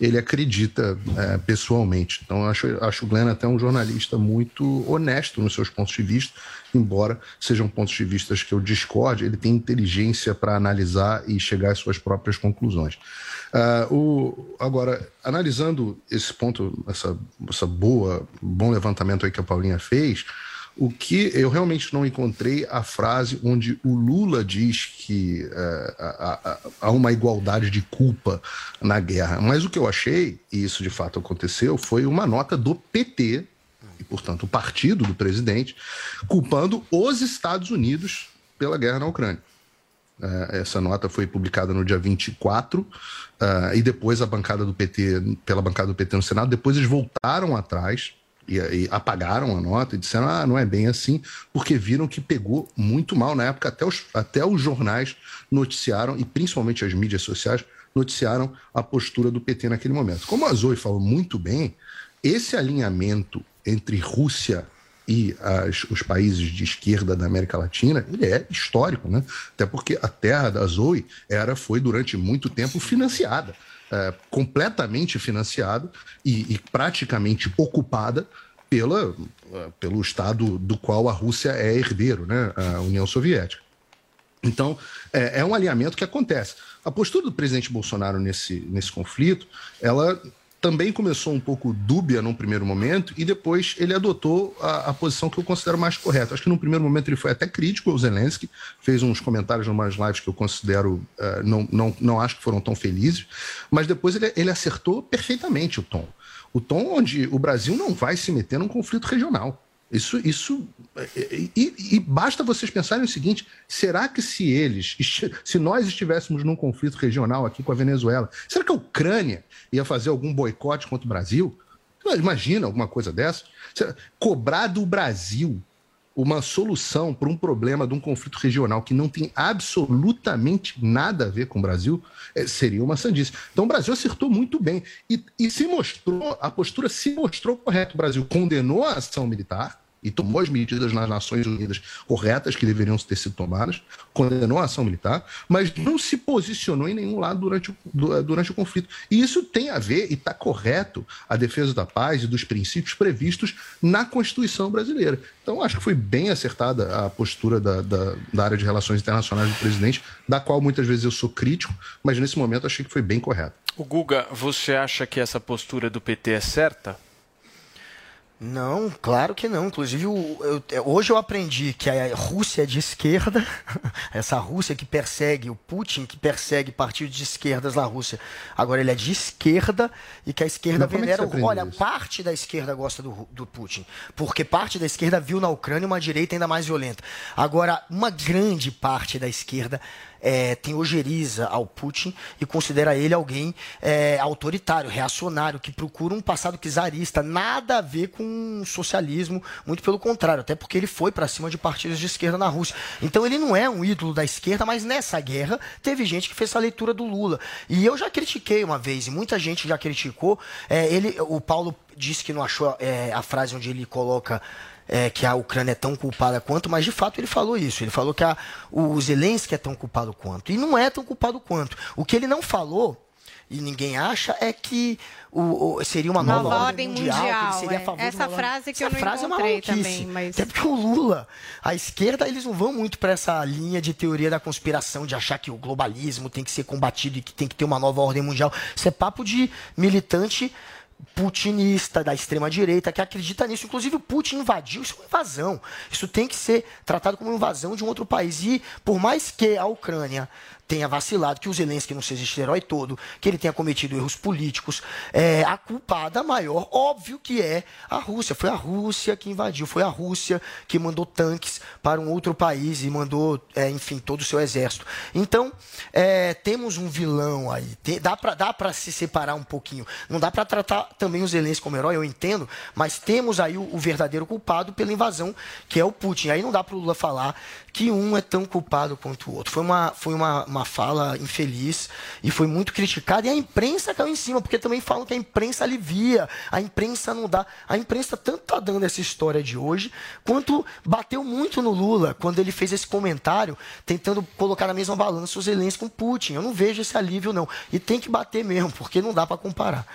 ele acredita é, pessoalmente. Então, acho, acho o Glenn até um jornalista muito honesto nos seus pontos de vista, embora sejam pontos de vista que eu discorde, ele tem inteligência para analisar e chegar às suas próprias conclusões. Uh, o, agora, analisando esse ponto, essa, essa boa, bom levantamento aí que a Paulinha fez, o que eu realmente não encontrei a frase onde o Lula diz que é, há, uma igualdade de culpa na guerra. Mas o que eu achei, e isso de fato aconteceu, foi uma nota do PT, e portanto o partido do presidente, culpando os Estados Unidos pela guerra na Ucrânia. É, essa nota foi publicada no dia 24, uh, e depois a bancada do PT, pela bancada do PT no Senado, depois eles voltaram atrás e, e, apagaram a nota e disseram: ah, não é bem assim, porque viram que pegou muito mal. Na época, até os, até os jornais noticiaram, e principalmente as mídias sociais, noticiaram a postura do PT naquele momento. Como a Zoe falou muito bem, esse alinhamento entre Rússia e as, os países de esquerda da América Latina, ele é histórico, né? Até porque a terra da Zoe era, foi durante muito tempo financiada é, completamente financiada e, e, praticamente ocupada pela, é, pelo Estado do qual a Rússia é herdeiro, né, a União Soviética. Então, é, é, um alinhamento que acontece. A postura do presidente Bolsonaro nesse, nesse conflito, ela também começou um pouco dúbia num primeiro momento e depois ele adotou a, a, posição que eu considero mais correta. Acho que num primeiro momento ele foi até crítico ao Zelensky, fez uns comentários em umas lives que eu considero, uh, não, não, não acho que foram tão felizes, mas depois ele, ele acertou perfeitamente o tom. O tom onde o Brasil não vai se meter num conflito regional. Isso, isso e, e, basta vocês pensarem o seguinte: será que se eles, se nós estivéssemos num conflito regional aqui com a Venezuela, será que a Ucrânia ia fazer algum boicote contra o Brasil? Imagina alguma coisa dessa? Cobrar do Brasil uma solução para um problema de um conflito regional que não tem absolutamente nada a ver com o Brasil é, seria uma sandice. Então o Brasil acertou muito bem e, e se mostrou, a postura se mostrou correta. O Brasil condenou a ação militar, e tomou as medidas nas Nações Unidas corretas que deveriam ter sido tomadas, condenou a ação militar, mas não se posicionou em nenhum lado durante o, durante o conflito. E isso tem a ver, e está correto, a defesa da paz e dos princípios previstos na Constituição brasileira. Então, acho que foi bem acertada a postura da, da, da área de relações internacionais do presidente, da qual muitas vezes eu sou crítico, mas nesse momento achei que foi bem correto. O Guga, você acha que essa postura do PT é certa? Não, claro que não. Inclusive, eu, eu, hoje eu aprendi que a Rússia é de esquerda, essa Rússia que persegue o Putin, que persegue partidos de esquerdas na Rússia, agora ele é de esquerda e que a esquerda Mas venera. É olha, isso? parte da esquerda gosta do, do Putin, porque parte da esquerda viu na Ucrânia uma direita ainda mais violenta. Agora, uma grande parte da esquerda é, tem ojeriza ao Putin e considera ele alguém é, autoritário, reacionário, que procura um passado czarista, nada a ver com socialismo, muito pelo contrário, até porque ele foi para cima de partidos de esquerda na Rússia. Então ele não é um ídolo da esquerda, mas nessa guerra teve gente que fez essa leitura do Lula. E eu já critiquei uma vez, e muita gente já criticou. É, ele, o Paulo disse que não achou é, a frase onde ele coloca é, que a Ucrânia é tão culpada quanto, mas de fato ele falou isso. Ele falou que a, o Zelensky é tão culpado quanto. E não é tão culpado quanto. O que ele não falou, e ninguém acha, é que o, o- seria uma nova, Nova ordem ordem mundial, que mundial, seria a é. favor Essa frase que Essa eu não frase é uma encontrei também, mas- Até porque o Lula, a esquerda, eles não vão muito para essa linha de teoria da conspiração, de achar que o globalismo tem que ser combatido e que tem que ter uma nova ordem mundial. Isso é papo de militante putinista da extrema direita que acredita nisso. Inclusive o Putin invadiu, isso é uma invasão. Isso tem que ser tratado como uma invasão de um outro país. E por mais que a Ucrânia tenha vacilado, que o Zelensky não seja esse herói todo, que ele tenha cometido erros políticos, é, a culpada maior, óbvio que é a Rússia. Foi a Rússia que invadiu, foi a Rússia que mandou tanques para um outro país e mandou, é, enfim, todo o seu exército. Então, é, temos um vilão aí. Te- dá para dá se separar um pouquinho. Não dá para tratar também o Zelensky como herói, eu entendo, mas temos aí o, o verdadeiro culpado pela invasão, que é o Putin. Aí não dá para o Lula falar que um é tão culpado quanto o outro. Foi uma, foi uma, uma fala infeliz e foi muito criticada. E a imprensa caiu em cima, porque também falam que a imprensa alivia, a imprensa não dá. A imprensa tanto tá dando essa história de hoje, quanto bateu muito no Lula quando ele fez esse comentário, tentando colocar na mesma balança os Zelensky com Putin. Eu não vejo esse alívio, não. E tem que bater mesmo, porque não dá para comparar.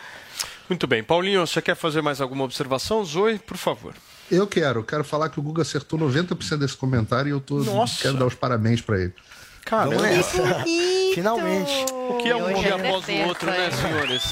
Muito bem. Paulinho, você quer fazer mais alguma observação? Zoe, por favor. Eu quero, quero falar que o Guga acertou 90% desse comentário e eu tô, Nossa. quero dar os parabéns para ele. Cara, nessa. Finalmente. O que é um dia é após o outro, né, senhores?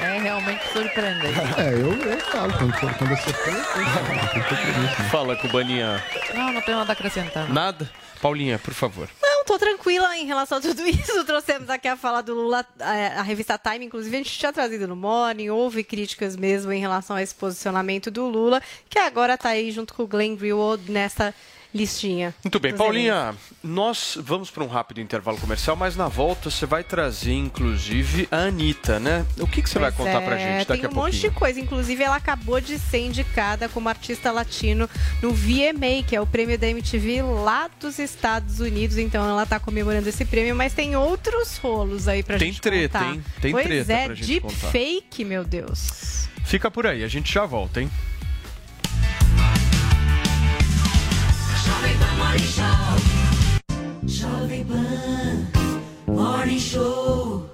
É realmente surpreendente. É, eu, eu falo, quando, quando acertou, eu falo. Eu tô feliz, né? Fala, Cubaninha. Não, não tenho nada a acrescentar. Nada? Paulinha, por favor. Tô tranquila em relação a tudo isso. Trouxemos aqui a fala do Lula, a revista Time, inclusive a gente tinha trazido no Morning, houve críticas mesmo em relação a esse posicionamento do Lula, que agora tá aí junto com o Glenn Greenwald nessa listinha. Muito bem, Paulinha, nós vamos para um rápido intervalo comercial, mas na volta você vai trazer, inclusive, a Anitta, né? O que, que você vai Pois contar pra é, gente daqui tem a um monte de pouquinho? coisa. Inclusive, ela acabou de ser indicada como artista latino no VMA, que é o prêmio da MTV lá dos Estados Unidos. Então, ela tá comemorando esse prêmio, mas tem outros rolos aí pra Tem gente treta, contar. hein? Tem pois treta é, pra gente deep contar. fake, meu Deus. Fica por aí, a gente já volta, hein? Jovem Pan Morning Show.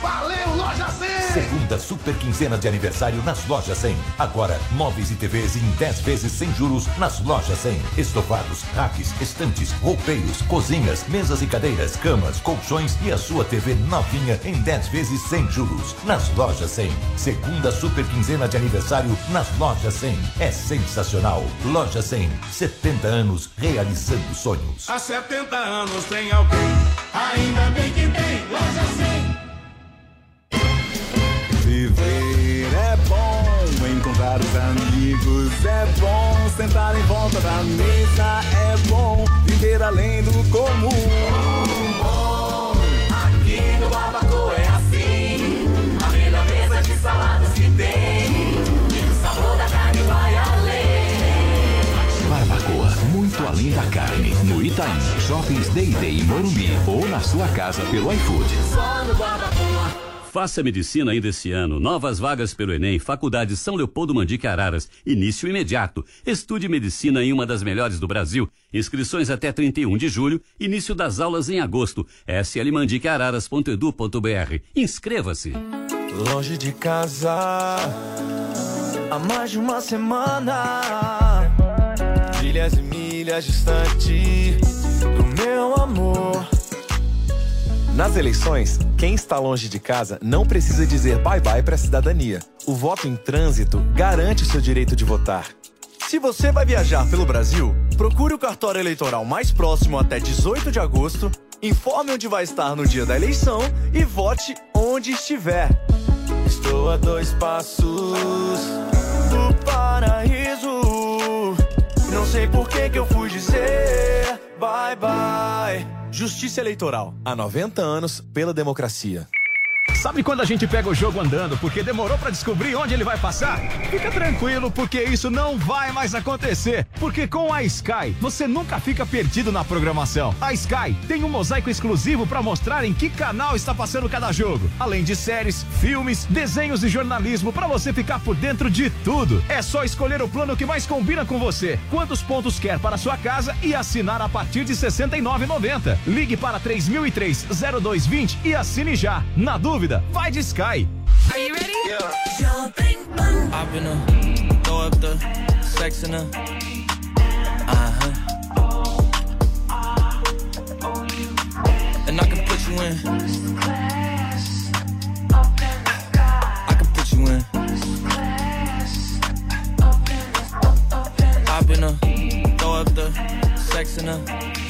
Valeu, Loja 100! Segunda super quinzena de aniversário nas Lojas 100. Agora, móveis e TVs em 10 vezes sem juros nas Lojas 100. Estofados, racks, estantes, roupeiros, cozinhas, mesas e cadeiras, camas, colchões e a sua TV novinha em 10 vezes sem juros nas Lojas 100. Segunda super quinzena de aniversário nas Lojas 100. É sensacional. Loja 100, 70 anos realizando sonhos. Há 70 anos tem alguém, ainda bem que tem Loja 100. Viver é bom, encontrar os amigos é bom, sentar em volta da mesa é bom, viver além do comum. Aqui no Barbacoa é assim, a melhor mesa de saladas que tem, e o sabor da carne vai além. Barbacoa, muito além da carne. No Itaim, Shoppings Day em Morumbi ou na sua casa pelo iFood. Só no Barbacoa. Faça medicina ainda esse ano. Novas vagas pelo Enem, Faculdade São Leopoldo Mandique Araras. Início imediato. Estude medicina em uma das melhores do Brasil. Inscrições até 31 de julho. Início das aulas em agosto. slmandiqueararas.edu.br. Inscreva-se. Longe de casa, há mais de uma semana, milhas e milhas distante do meu amor. Nas eleições, quem está longe de casa não precisa dizer bye-bye para a cidadania. O voto em trânsito garante o seu direito de votar. Se você vai viajar pelo Brasil, procure o cartório eleitoral mais próximo até 18 de agosto, informe onde vai estar no dia da eleição e vote onde estiver. Estou a dois passos do paraíso. Não sei por que que eu fui dizer bye bye. Justiça Eleitoral. Há 90 anos pela democracia. Sabe quando a gente pega o jogo andando porque demorou pra descobrir onde ele vai passar? Fica tranquilo, porque isso não vai mais acontecer. Porque com a Sky, você nunca fica perdido na programação. A Sky tem um mosaico exclusivo pra mostrar em que canal está passando cada jogo. Além de séries, filmes, desenhos e jornalismo pra você ficar por dentro de tudo. É só escolher o plano que mais combina com você. Quantos pontos quer para sua casa e assinar a partir de R$ 69,90. Ligue para 3003 0220 e assine já. Na dúvida, vai de Sky. Are you ready? Yeah. I've been a throw up the sex in a uh huh. And I can put you in. I can put you in. I've been a throw up the sex in a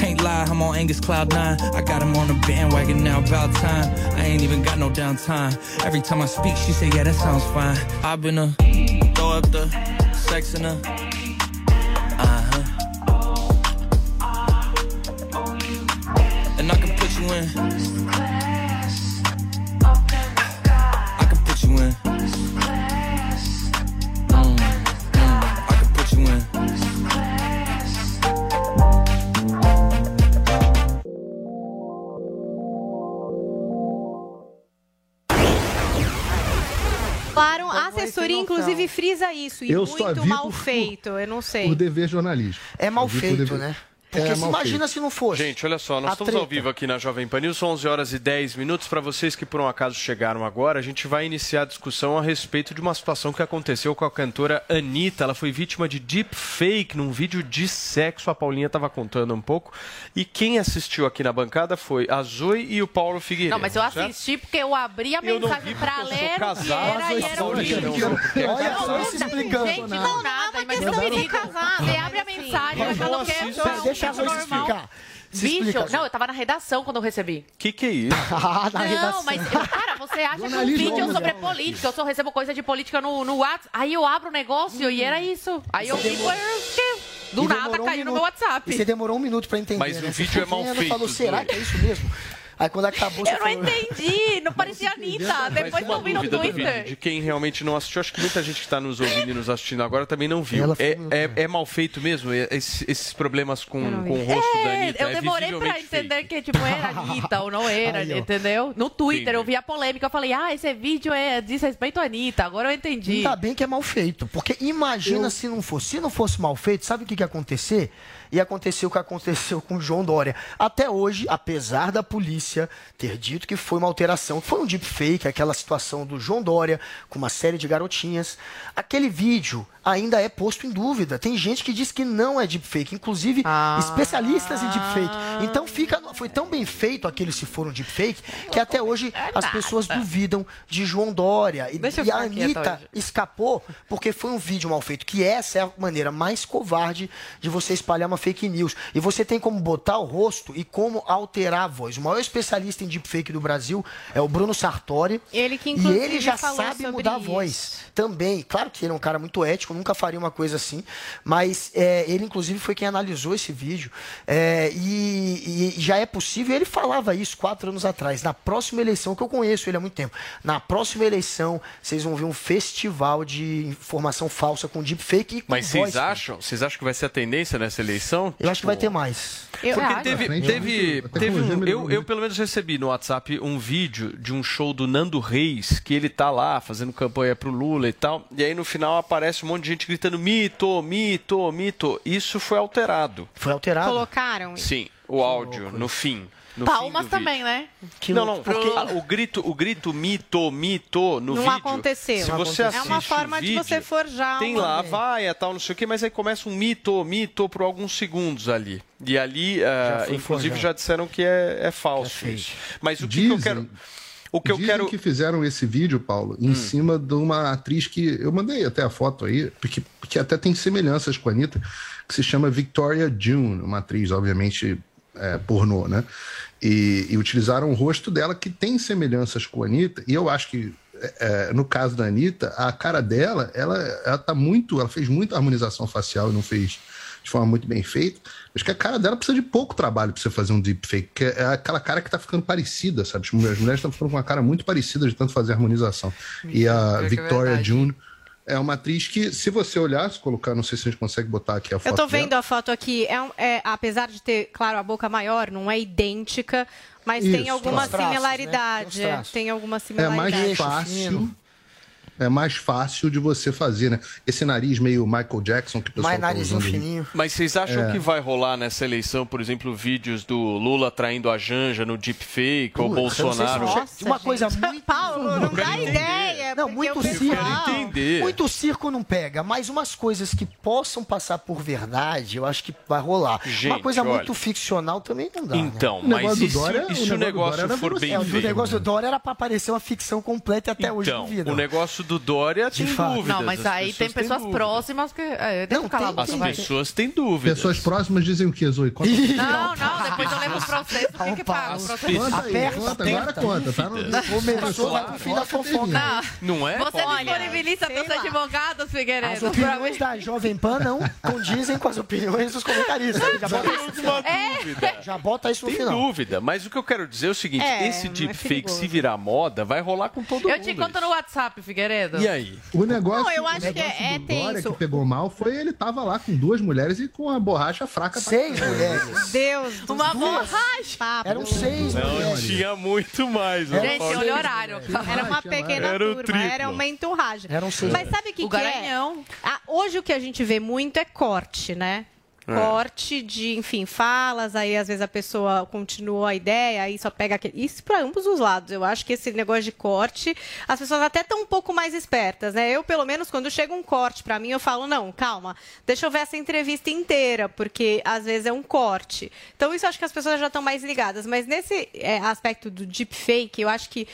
I'm on Angus Cloud 9. I got him on the bandwagon now, about time. I ain't even got no downtime. Every time I speak, she say, yeah, that sounds fine. I've been a throw up the sex in a uh huh. And I can put you in. Inclusive frisa isso. E Eu só muito vi mal por- feito, eu não sei. Por dever jornalístico. É mal feito, dever- né? Porque É se imagina feito. se não fosse. Gente, olha só, nós A estamos ao treta. vivo aqui na Jovem Pan News, são 11 horas e 10 minutos. Para vocês que por um acaso chegaram agora, a gente vai iniciar a discussão a respeito de uma situação que aconteceu com a cantora Anitta. Ela foi vítima de deepfake num vídeo de sexo. A Paulinha estava contando um pouco. E quem assistiu aqui na bancada foi a Zoe e o Paulo Figueiredo. Não, mas eu certo? assisti porque eu abri a não mensagem sou ler casado, era e era um vídeo. não, é Olha casado. só, se explicando. Gente, não nada, mas questão eu de ser casado. Você abre a mensagem, achando não que é normal, normal. explicar. Se Bicho, explica, não, eu tava na redação quando eu recebi. O que, que é isso? Ah, na Não, redação. mas, cara, você acha que um Jornalismo vídeo sobre política, eu só recebo coisa de política no, no WhatsApp, aí eu abro o negócio e era isso. Aí eu Você vi, demorou- do E nada demorou um caiu no meu WhatsApp. E você demorou um minuto pra entender. Mas né? o Você vídeo é ficou mal feito, falou, será que é isso mesmo? Aí quando acabou, Eu não falou... entendi, não parecia Anitta. Depois eu vi no Twitter. de quem realmente não assistiu. Acho que muita gente que está nos ouvindo e nos assistindo agora também não viu. É, é, é mal feito mesmo? É- esses, esses problemas com, com o rosto da É, Anitta? eu é demorei pra visivelmente entender que, tipo, era Anitta ou não era, entendeu? No Twitter Entendi. eu vi a polêmica, eu falei, ah, esse vídeo é diz respeito à Anitta, agora eu entendi. Ainda bem que é mal feito, porque imagina se não fosse. Se não fosse mal feito, sabe o que, que ia acontecer? Ia acontecer o que aconteceu com o João Dória. Até hoje, apesar da polícia ter dito que foi uma alteração, que foi um deepfake, aquela situação do João Dória com uma série de garotinhas. Aquele vídeo ainda é posto em dúvida. Tem gente que diz que não é deepfake, inclusive especialistas em deepfake. Então fica, foi tão bem feito aquele se for um deepfake que até hoje as pessoas duvidam de João Dória. E, e a Anitta escapou porque foi um vídeo mal feito, que essa é a maneira mais covarde de você espalhar uma fake news. E você tem como botar o rosto e como alterar a voz. O maior especialista em deepfake do Brasil é o Bruno Sartori. Ele que, E ele já falou sabe sobre mudar a isso. voz também. Claro que ele é um cara muito ético, nunca faria uma coisa assim, mas é, ele, inclusive, foi quem analisou esse vídeo. É, e, e já é possível, ele falava isso quatro anos atrás. Na próxima eleição, que eu conheço ele há muito tempo, na próxima eleição, vocês vão ver um festival de informação falsa com deepfake e com Mas voz. vocês acham, vocês acham que vai ser a tendência nessa eleição? Eu acho que vai ter mais. Porque acho. teve, teve, teve um, eu, eu pelo menos recebi no WhatsApp um vídeo de um show do Nando Reis, que ele tá lá fazendo campanha pro Lula e tal, e aí no final aparece um monte de gente gritando mito, mito, mito. Isso foi alterado. Foi alterado? Colocaram Sim, o áudio no fim. No Palmas também, né? vídeo. Não, não, porque o grito, o grito mito, mito no não vídeo. aconteceu. Se você assiste é uma forma de vídeo, você forjar Tem lá, vai, é tal, não sei o quê, mas aí começa um mito, mito por alguns segundos ali. E ali, ah, foi inclusive, forjado. já disseram que é, é falso isso. Mas o que, que eu quero. O que eu Dizem quero. Hum. que fizeram esse vídeo, Paulo, em cima de uma atriz que eu mandei até a foto aí, porque, porque até tem semelhanças com a Anitta, que se chama Victoria June, uma atriz, obviamente, é, pornô, né? E, e utilizaram o rosto dela, que tem semelhanças com a Anitta, e eu acho que. é, é, no caso da Anitta, a cara dela, ela, ela tá muito. Ela fez muita harmonização facial e não fez de forma muito bem feita. Acho que a cara dela precisa de pouco trabalho para você fazer um deepfake, que é aquela cara que tá ficando parecida, sabe? As mulheres estão ficando com uma cara muito parecida de tanto fazer harmonização. E a é Victoria verdade. June é uma atriz que, se você olhar, se colocar, não sei se a gente consegue botar aqui a foto Eu tô dela. vendo a foto aqui. É, é, apesar de ter, claro, a boca maior, não é idêntica, mas tem Isso, alguma tem os traços, né? similaridade. Tem alguma É similaridade. mais fácil. É mais fácil de você fazer, né? Esse nariz meio Michael Jackson que o pessoal tá usando aí. Mas vocês acham É. que vai rolar nessa eleição, por exemplo, vídeos do Lula traindo a Janja no deepfake, ou eu não sei se Bolsonaro? você- uma coisa muito. Paulo, não dá ideia. Não, muito o circo. Muito circo não pega, mas umas coisas que possam passar por verdade, eu acho que vai rolar. Gente, uma coisa olha. muito ficcional também não dá. Então, né? mas e se, e se o negócio for bem é, O feito? negócio do Dória era pra parecer uma ficção completa e até hoje Então, duvida. o negócio do Dória tem fato. dúvidas. Não, mas as aí tem pessoas próximas que. É, eu calar a boca, As vai. pessoas têm dúvidas. Pessoas próximas dizem o quê, Zoe? Conta Não, não, depois eu levo o processo. O que, que paga? O processo. Conta aí, conta, agora conta, tá? No- Começou, pro fim da fofoca. Não é? Você disponibiliza seus advogados, As Figueiredo. opiniões da Jovem Pan não condizem com as opiniões dos comentaristas. Já bota isso no final. dúvida. Já bota isso no Tem final. dúvida, mas o que eu quero dizer é o seguinte: É, esse é deepfake, se virar moda, vai rolar com todo Eu mundo. te conto no WhatsApp, Figueiredo. E aí? O negócio, Não, eu acho o que é- é tenso. que pegou mal foi ele tava lá com duas mulheres e com a borracha fraca. pra Seis caramba. mulheres. Deus do Uma céu. borracha. Eram seis Não, mulheres. tinha muito mais. Gente, olha o horário. Era uma pequena Era turma, triplo. era uma enturragem. Eram seis. Mas sabe o que, O que é? Ah, hoje o que a gente vê muito é corte, né? É. Corte de, enfim, falas, aí às vezes a pessoa continua a ideia, aí só pega aquele. Isso para ambos os lados. Eu acho que esse negócio de corte, as pessoas até estão um pouco mais espertas, né? Eu, pelo menos, quando chega um corte para mim, eu falo, não, calma, deixa eu ver essa entrevista inteira, porque às vezes é um corte. Então, isso acho que as pessoas já estão mais ligadas. Mas nesse é, aspecto do deepfake, eu acho que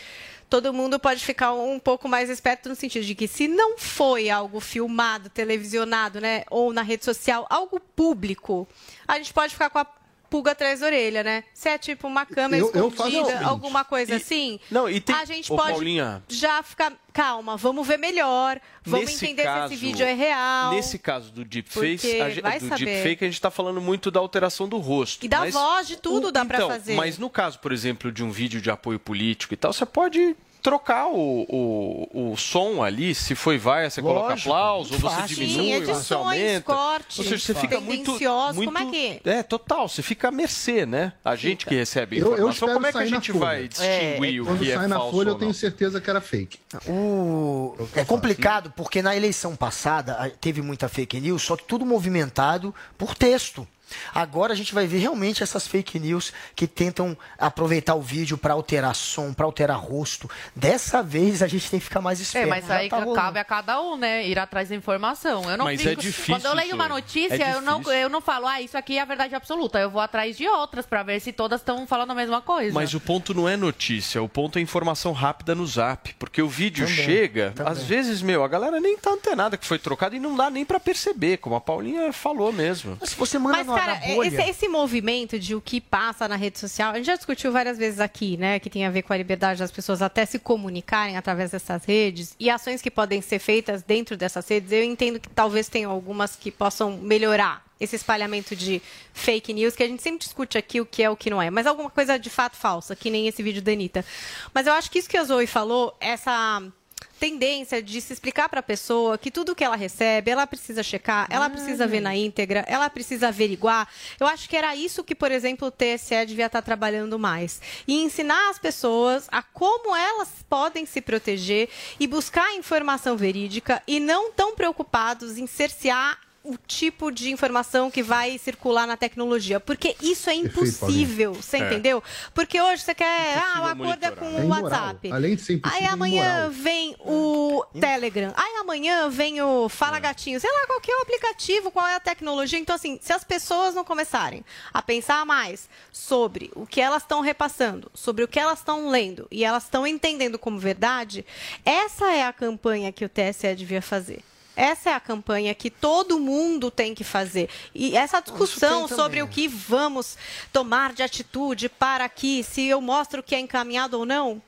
todo mundo pode ficar um pouco mais esperto no sentido de que se não foi algo filmado, televisionado, né, ou na rede social, algo público, a gente pode ficar com a pulga atrás da orelha, né? Se é tipo uma câmera Eu- eu escondida, seguinte. alguma coisa assim, Não, e tem- a gente Ô, pode Paulinha. já ficar, calma, vamos ver melhor, vamos Nesse entender caso- se esse vídeo é real. Nesse caso do deepfake, a, gente- vai do saber. deepfake, a gente está falando muito da alteração do rosto. E da mas voz, de tudo o- dá pra então, fazer. Mas no caso, por exemplo, de um vídeo de apoio político e tal, você pode trocar o, o, o som ali, se foi vai, você coloca Lógico, aplauso, ou você diminui, Sim, você edições, aumenta. cortes, ou seja, você fica muito, muito... como é que- É, total, você fica à mercê, né? A gente que recebe a Eu- eu informação, espero como é que a gente vai distinguir o Quando que é sai na falso folha, eu tenho certeza que era fake. O... É complicado porque na eleição passada teve muita fake news, só que tudo movimentado por texto. Agora a gente vai ver realmente essas fake news que tentam aproveitar o vídeo para alterar som, para alterar rosto. Dessa vez a gente tem que ficar mais É, esperto. mas Já aí tá cabe a cada um, né? Ir atrás da informação. Eu não Mas é fico- difícil, Quando eu leio uma Zoe. notícia, É eu, não, eu não falo, ah, isso aqui é a verdade absoluta. Eu vou atrás de outras pra ver se todas estão falando a mesma coisa. Mas o ponto não é notícia, o ponto é informação rápida no zap. Porque o vídeo Também, chega, também. às vezes, meu, a galera nem tá antenada que foi trocado e não dá nem pra perceber, como a Paulinha falou mesmo. Mas se você Mas, cara, esse, esse movimento de o que passa na rede social, a gente já discutiu várias vezes aqui, né? Que tem a ver com a liberdade das pessoas até se comunicarem através dessas redes e ações que podem ser feitas dentro dessas redes. Eu entendo que talvez tenham algumas que possam melhorar esse espalhamento de fake news, que a gente sempre discute aqui o que é o que não é, mas alguma coisa de fato falsa, que nem esse vídeo da Anitta. Mas eu acho que isso que a Zoe falou, essa tendência de se explicar para a pessoa que tudo que ela recebe, ela precisa checar, ela precisa ver na íntegra, ela precisa averiguar. Eu acho que era isso que, por exemplo, o TSE devia estar trabalhando mais. E ensinar as pessoas a como elas podem se proteger e buscar informação verídica e não tão preocupados em cercear o tipo de informação que vai circular na tecnologia, porque isso é impossível, você É. entendeu? Porque hoje você quer, ah, o acordo é com É o. WhatsApp. Além de ser impossível, Aí é amanhã vem o Telegram. Aí amanhã vem o Fala Gatinho. Sei lá qual que é o aplicativo, qual é a tecnologia. Então, assim, se as pessoas não começarem a pensar mais sobre o que elas estão repassando, sobre o que elas estão lendo e elas estão entendendo como verdade, essa é a campanha que o TSE devia fazer. Essa é a campanha que todo mundo tem que fazer. E essa discussão sobre o que vamos tomar de atitude para que, se eu mostro que é encaminhado ou não,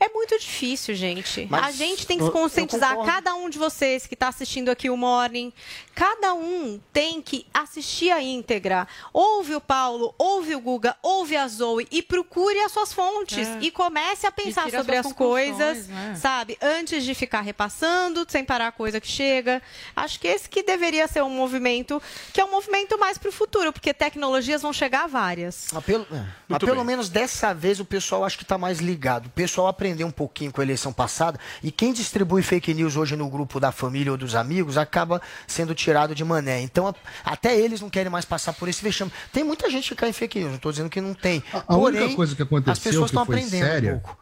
é muito difícil, gente. Mas a gente tem que se conscientizar, cada um de vocês que está assistindo aqui o Morning, cada um tem que assistir a íntegra. Ouve o Paulo, ouve o Guga, ouve a Zoe e procure as suas fontes. É. E comece a pensar as sobre as conclusões, coisas, né? sabe? Antes de ficar repassando, sem parar a coisa que chega. Acho que esse que deveria ser um movimento, que é um movimento mais para o futuro, porque tecnologias vão chegar várias. Mas pelo, é, mas pelo menos dessa vez o pessoal acho que está mais ligado. O pessoal aprendeu um pouquinho com a eleição passada e quem distribui fake news hoje no grupo da família ou dos amigos acaba sendo tirado de mané. Então a- até eles não querem mais passar por esse vexame. Tem muita gente que cai em fake news, não estou dizendo que não tem. A Porém, única coisa que as aconteceu pessoas que estão aprendendo séria. um pouco.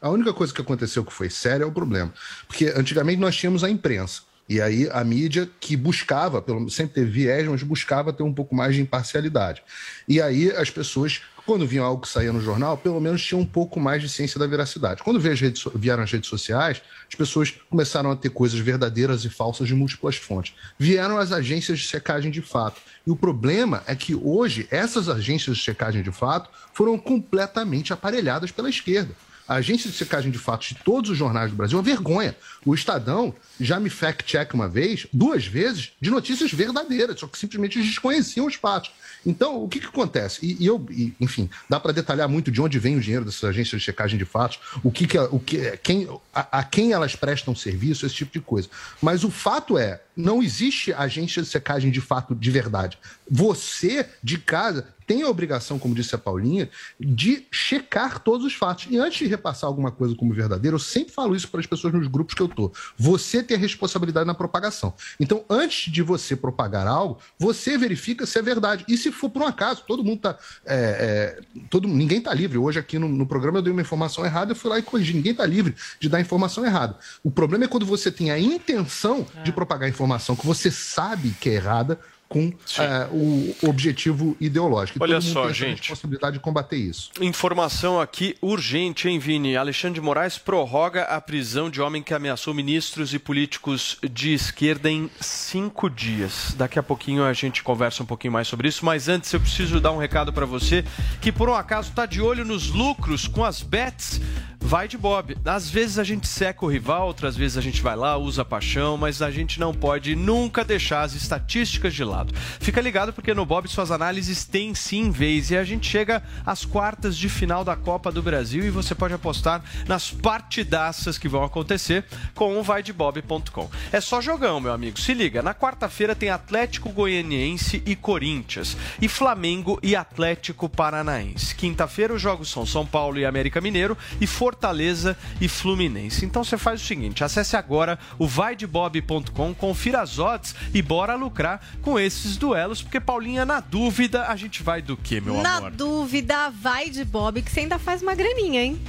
A única coisa que aconteceu que foi séria é o problema. Porque antigamente nós tínhamos a imprensa. E aí a mídia que buscava, pelo, sempre teve viés, mas buscava ter um pouco mais de imparcialidade. E aí as pessoas, quando viam algo que saía no jornal, pelo menos tinham um pouco mais de ciência da veracidade. Quando veio as redes vieram as redes sociais, as pessoas começaram a ter coisas verdadeiras e falsas de múltiplas fontes. Vieram as agências de checagem de fato. E o problema é que hoje essas agências de checagem de fato foram completamente aparelhadas pela esquerda. A agência de checagem de fatos de todos os jornais do Brasil é uma vergonha. O Estadão já me fact-check uma vez, duas vezes, de notícias verdadeiras, só que simplesmente desconheciam os fatos. Então, o que, que acontece? E, e eu, e, enfim, dá para detalhar muito de onde vem o dinheiro dessas agências de checagem de fatos, o que, que, a- o que quem, a, a quem elas prestam serviço, esse tipo de coisa. Mas o fato é, não existe agência de checagem de fato de verdade. Você, de casa, tem a obrigação, como disse a Paulinha, de checar todos os fatos. E antes de repassar alguma coisa como verdadeira, eu sempre falo isso para as pessoas nos grupos que eu tô. Você tem a responsabilidade na propagação. Então, antes de você propagar algo, você verifica se é verdade. E se for por um acaso, todo mundo tá. é, é, todo, ninguém tá livre. Hoje, aqui no, no programa, eu dei uma informação errada, eu fui lá e corrigi. Ninguém tá livre de dar informação errada. O problema é quando você tem a intenção de propagar informação que você sabe que é errada. Com é, o objetivo ideológico. Olha só, gente. responsabilidade de combater isso. Informação aqui urgente, hein, Vini? Alexandre de Moraes prorroga a prisão de homem que ameaçou ministros e políticos de esquerda em cinco dias. Daqui a pouquinho a gente conversa um pouquinho mais sobre isso, mas antes eu preciso dar um recado para você que por um acaso está de olho nos lucros com as bets. Vai de Bob. Às vezes a gente seca o rival, outras vezes a gente vai lá, usa paixão, mas a gente não pode nunca deixar as estatísticas de lado. Fica ligado porque no Bob suas análises têm sim vez e a gente chega às quartas de final da Copa do Brasil e você pode apostar nas partidaças que vão acontecer com o vaidebob.com. É só jogão, meu amigo. Se liga, na quarta-feira tem Atlético Goianiense e Corinthians e Flamengo e Atlético Paranaense. Quinta-feira os jogos são São Paulo e América Mineiro e Fortaleza e Fluminense. Então você faz o seguinte, acesse agora o vaidebob.com, confira as odds e bora lucrar com esses duelos, porque Paulinha, na dúvida, a gente vai do que, meu Na amor? dúvida, vai de Bob, que você ainda faz uma graninha, hein?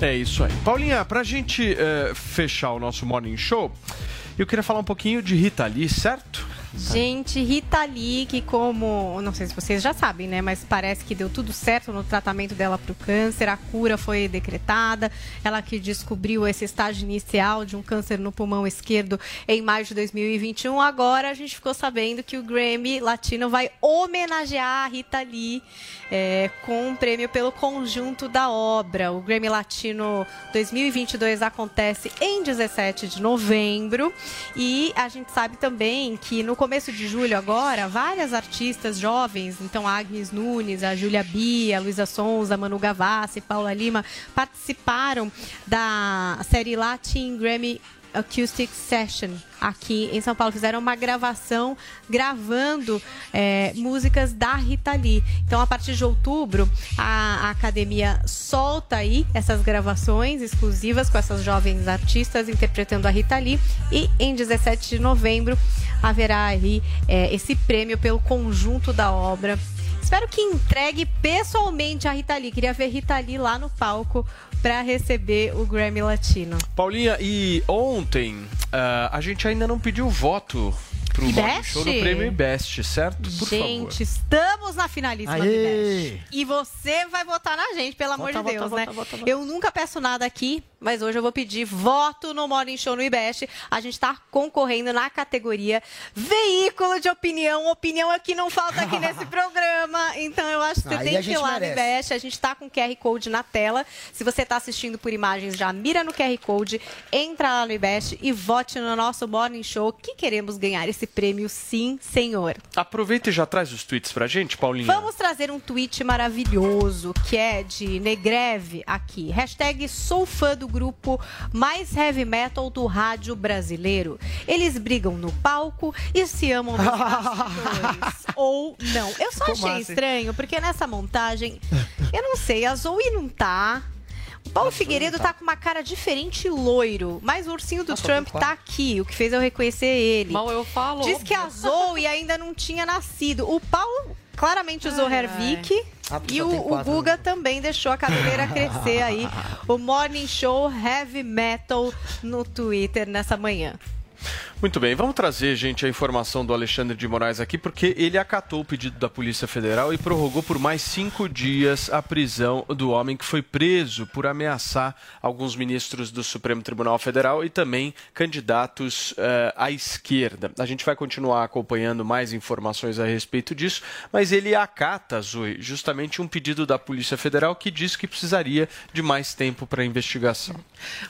É isso aí. Paulinha, pra gente eh, fechar o nosso Morning Show, eu queria falar um pouquinho de Rita Lee, certo? Gente, Rita Lee, que como, não sei se vocês já sabem, né, mas parece que deu tudo certo no tratamento dela para o câncer, a cura foi decretada, ela que descobriu esse estágio inicial de um câncer no pulmão esquerdo em maio de 2021, agora a gente ficou sabendo que o Grammy Latino vai homenagear a Rita Lee é, com um prêmio pelo conjunto da obra. O Grammy Latino 2022 acontece em 17 de novembro e a gente sabe também que no começo de julho agora, várias artistas jovens, então a Agnes Nunes, a Júlia Bia, a Luísa Sonza, Manu Gavassi, Paula Lima, participaram da série Latin Grammy Acoustic Session aqui em São Paulo. Fizeram uma gravação gravando é, músicas da Rita Lee. Então, a partir de outubro, a, a academia solta aí essas gravações exclusivas com essas jovens artistas interpretando a Rita Lee. E em 17 de novembro haverá aí é, esse prêmio pelo conjunto da obra. Espero que entregue pessoalmente a Rita Lee. Queria ver Rita Lee lá no palco para receber o Grammy Latino. Paulinha, e ontem ah, a gente ainda não pediu voto pro Morning? Show no prêmio Best, certo? Por gente, estamos na finalíssima do Aê! Ibest. E você vai votar na gente, pelo amor Vota, de Deus, vota, né? vota, vota, vota. Eu nunca peço nada aqui, mas hoje eu vou pedir voto no Morning Show no Ibest. A gente tá concorrendo na categoria Veículo de Opinião. Opinião é que não falta aqui nesse programa. Então eu acho que você Aí tem que ir lá no merece. Ibest. A gente tá com o QR Code na tela. Se você tá assistindo por imagens, já mira no QR Code, entra lá no Ibest e vote no nosso Morning Show que queremos ganhar esse prêmio sim, senhor. Aproveita e já traz os tweets pra gente, Paulinha. Vamos trazer um tweet maravilhoso que é de Negreve aqui. Hashtag sou fã do grupo mais heavy metal do rádio brasileiro. Eles brigam no palco e se amam nos bastidores. Ou não. Eu só Como achei assim? estranho, porque nessa montagem, eu não sei, a Zoe não tá. O Paulo Figueiredo tá com uma cara diferente e loiro, mas o ursinho do Trump tá aqui, o que fez eu reconhecer ele. Mal eu falo. Diz que a Zoe ainda não tinha nascido. O Paulo claramente usou Ai, Hervik. Ah, E o, o quatro, Guga também deixou a cabeleira crescer aí. O Morning Show Heavy Metal no Twitter nessa manhã. Muito bem, vamos trazer, gente, a informação do Alexandre de Moraes aqui, porque ele acatou o pedido da Polícia Federal e prorrogou por mais cinco dias a prisão do homem que foi preso por ameaçar alguns ministros do Supremo Tribunal Federal e também candidatos eh, à esquerda. A gente vai continuar acompanhando mais informações a respeito disso, mas ele acata, Zoe, justamente um pedido da Polícia Federal que diz que precisaria de mais tempo para investigação.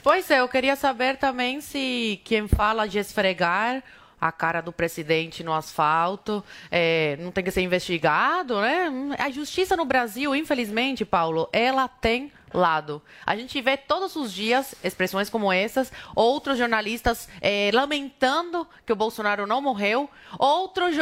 Pois é, eu queria saber também se quem fala de esfregar a cara do presidente no asfalto é, não tem que ser investigado, né? A justiça no Brasil, infelizmente, Paulo, ela tem lado. A gente vê todos os dias expressões como essas, outros jornalistas é, lamentando que o Bolsonaro não morreu, outros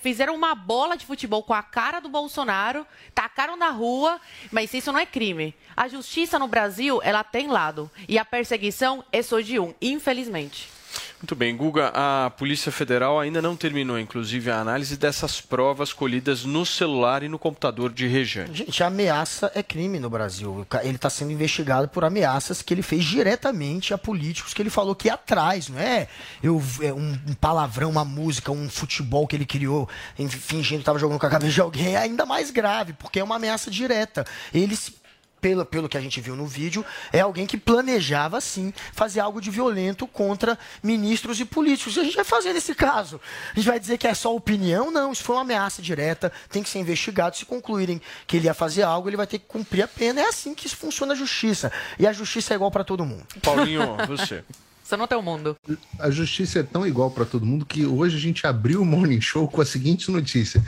fizeram uma bola de futebol com a cara do Bolsonaro, tacaram na rua, mas isso não é crime. A justiça no Brasil, ela tem lado. E a perseguição é só de um, infelizmente. Muito bem, Guga, a Polícia Federal ainda não terminou, inclusive, a análise dessas provas colhidas no celular e no computador de Rejane. Gente, ameaça é crime no Brasil. Ele está sendo investigado por ameaças que ele fez diretamente a políticos que ele falou que atrás, não é? Eu, é um, um palavrão, uma música, um futebol que ele criou fingindo que estava jogando com a cabeça de alguém é ainda mais grave, porque é uma ameaça direta. Ele se pelo, pelo que a gente viu no vídeo, é alguém que planejava, sim, fazer algo de violento contra ministros e políticos. E a gente vai fazer nesse caso? A gente vai dizer que é só opinião? Não, isso foi uma ameaça direta, tem que ser investigado. Se concluírem que ele ia fazer algo, ele vai ter que cumprir a pena. É assim que isso funciona a justiça. E a justiça é igual para todo mundo. Paulinho, você. Você não tem o mundo. A justiça é tão igual para todo mundo que hoje a gente abriu o Morning Show com a seguinte notícia.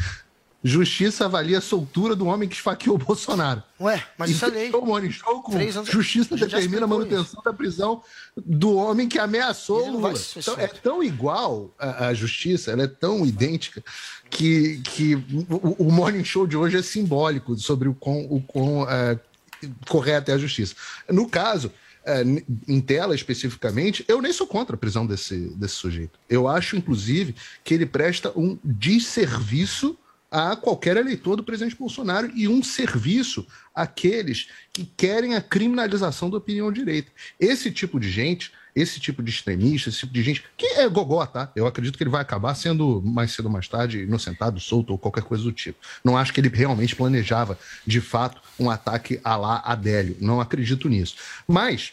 Justiça avalia a soltura do homem que esfaqueou o Bolsonaro. Ué, mas E isso é lei. fechou o Morning Show com anos- Justiça determina a manutenção da prisão do homem que ameaçou o Lula. Então, é tão igual a, justiça, ela é tão idêntica que, que o, o Morning Show de hoje é simbólico sobre o quão, o quão é, correta é a justiça. No caso, é, em tela especificamente, eu nem sou contra a prisão desse, desse sujeito. Eu acho, inclusive, que ele presta um desserviço a qualquer eleitor do presidente Bolsonaro e um serviço àqueles que querem a criminalização da opinião direita. Esse tipo de gente, esse tipo de extremista, esse tipo de gente, que é gogó, tá? Eu acredito que ele vai acabar sendo mais cedo ou mais tarde inocentado, solto ou qualquer coisa do tipo. Não acho que ele realmente planejava, de fato, um ataque a lá Adélio. Não acredito nisso. Mas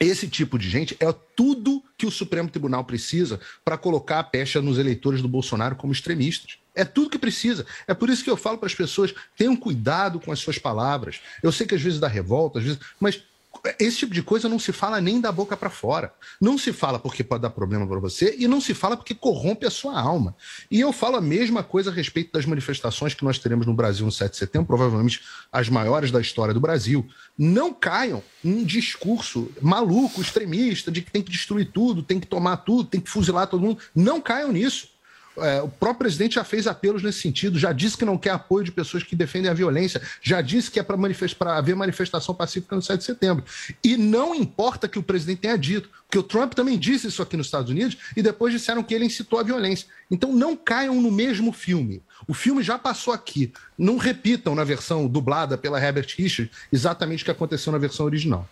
esse tipo de gente é tudo que o Supremo Tribunal precisa para colocar a pecha nos eleitores do Bolsonaro como extremistas. É tudo que precisa. É por isso que eu falo para as pessoas: tenham cuidado com as suas palavras. Eu sei que às vezes dá revolta, às vezes, mas esse tipo de coisa não se fala nem da boca para fora. Não se fala porque pode dar problema para você e não se fala porque corrompe a sua alma. E eu falo a mesma coisa a respeito das manifestações que nós teremos no Brasil no 7 de setembro, provavelmente as maiores da história do Brasil. Não caiam em discurso maluco, extremista, de que tem que destruir tudo, tem que tomar tudo, tem que fuzilar todo mundo. Não caiam nisso. É, o próprio presidente já fez apelos nesse sentido, já disse que não quer apoio de pessoas que defendem a violência, já disse que é para manifest... haver manifestação pacífica no 7 de setembro. E não importa que o presidente tenha dito, porque o Trump também disse isso aqui nos Estados Unidos e depois disseram que ele incitou a violência. Então não caiam no mesmo filme. O filme já passou aqui. Não repitam na versão dublada pela Herbert Richards exatamente o que aconteceu na versão original.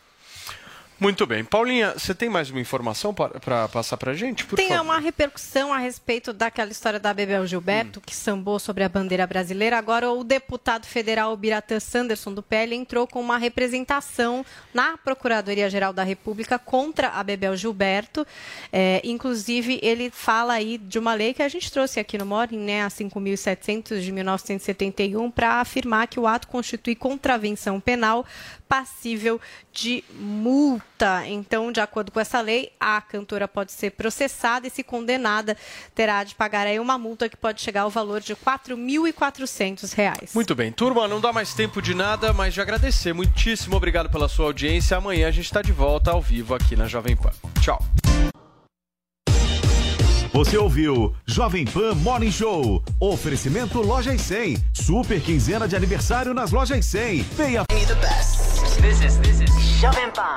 Muito bem. Paulinha, você tem mais uma informação para passar para gente? Por Tem favor. uma repercussão a respeito daquela história da Bebel Gilberto, que sambou sobre a bandeira brasileira. Agora, o deputado federal Biratã Sanderson, do PL, entrou com uma representação na Procuradoria-Geral da República contra a Bebel Gilberto. É, inclusive, ele fala aí de uma lei que a gente trouxe aqui no Morning, né, a 5.700 de 1971, para afirmar que o ato constitui contravenção penal passível de multa. Então, de acordo com essa lei, a cantora pode ser processada e, se condenada, terá de pagar aí uma multa que pode chegar ao valor de 4.400 reais. Muito bem, turma, não dá mais tempo de nada, mas de agradecer. Muitíssimo obrigado pela sua audiência. Amanhã a gente está de volta ao vivo aqui na Jovem Pan. Tchau. Você ouviu Jovem Pan Morning Show. Oferecimento Lojas 100. Super quinzena de aniversário nas Lojas 100. Venha. the best. This is this is Jovem Pan.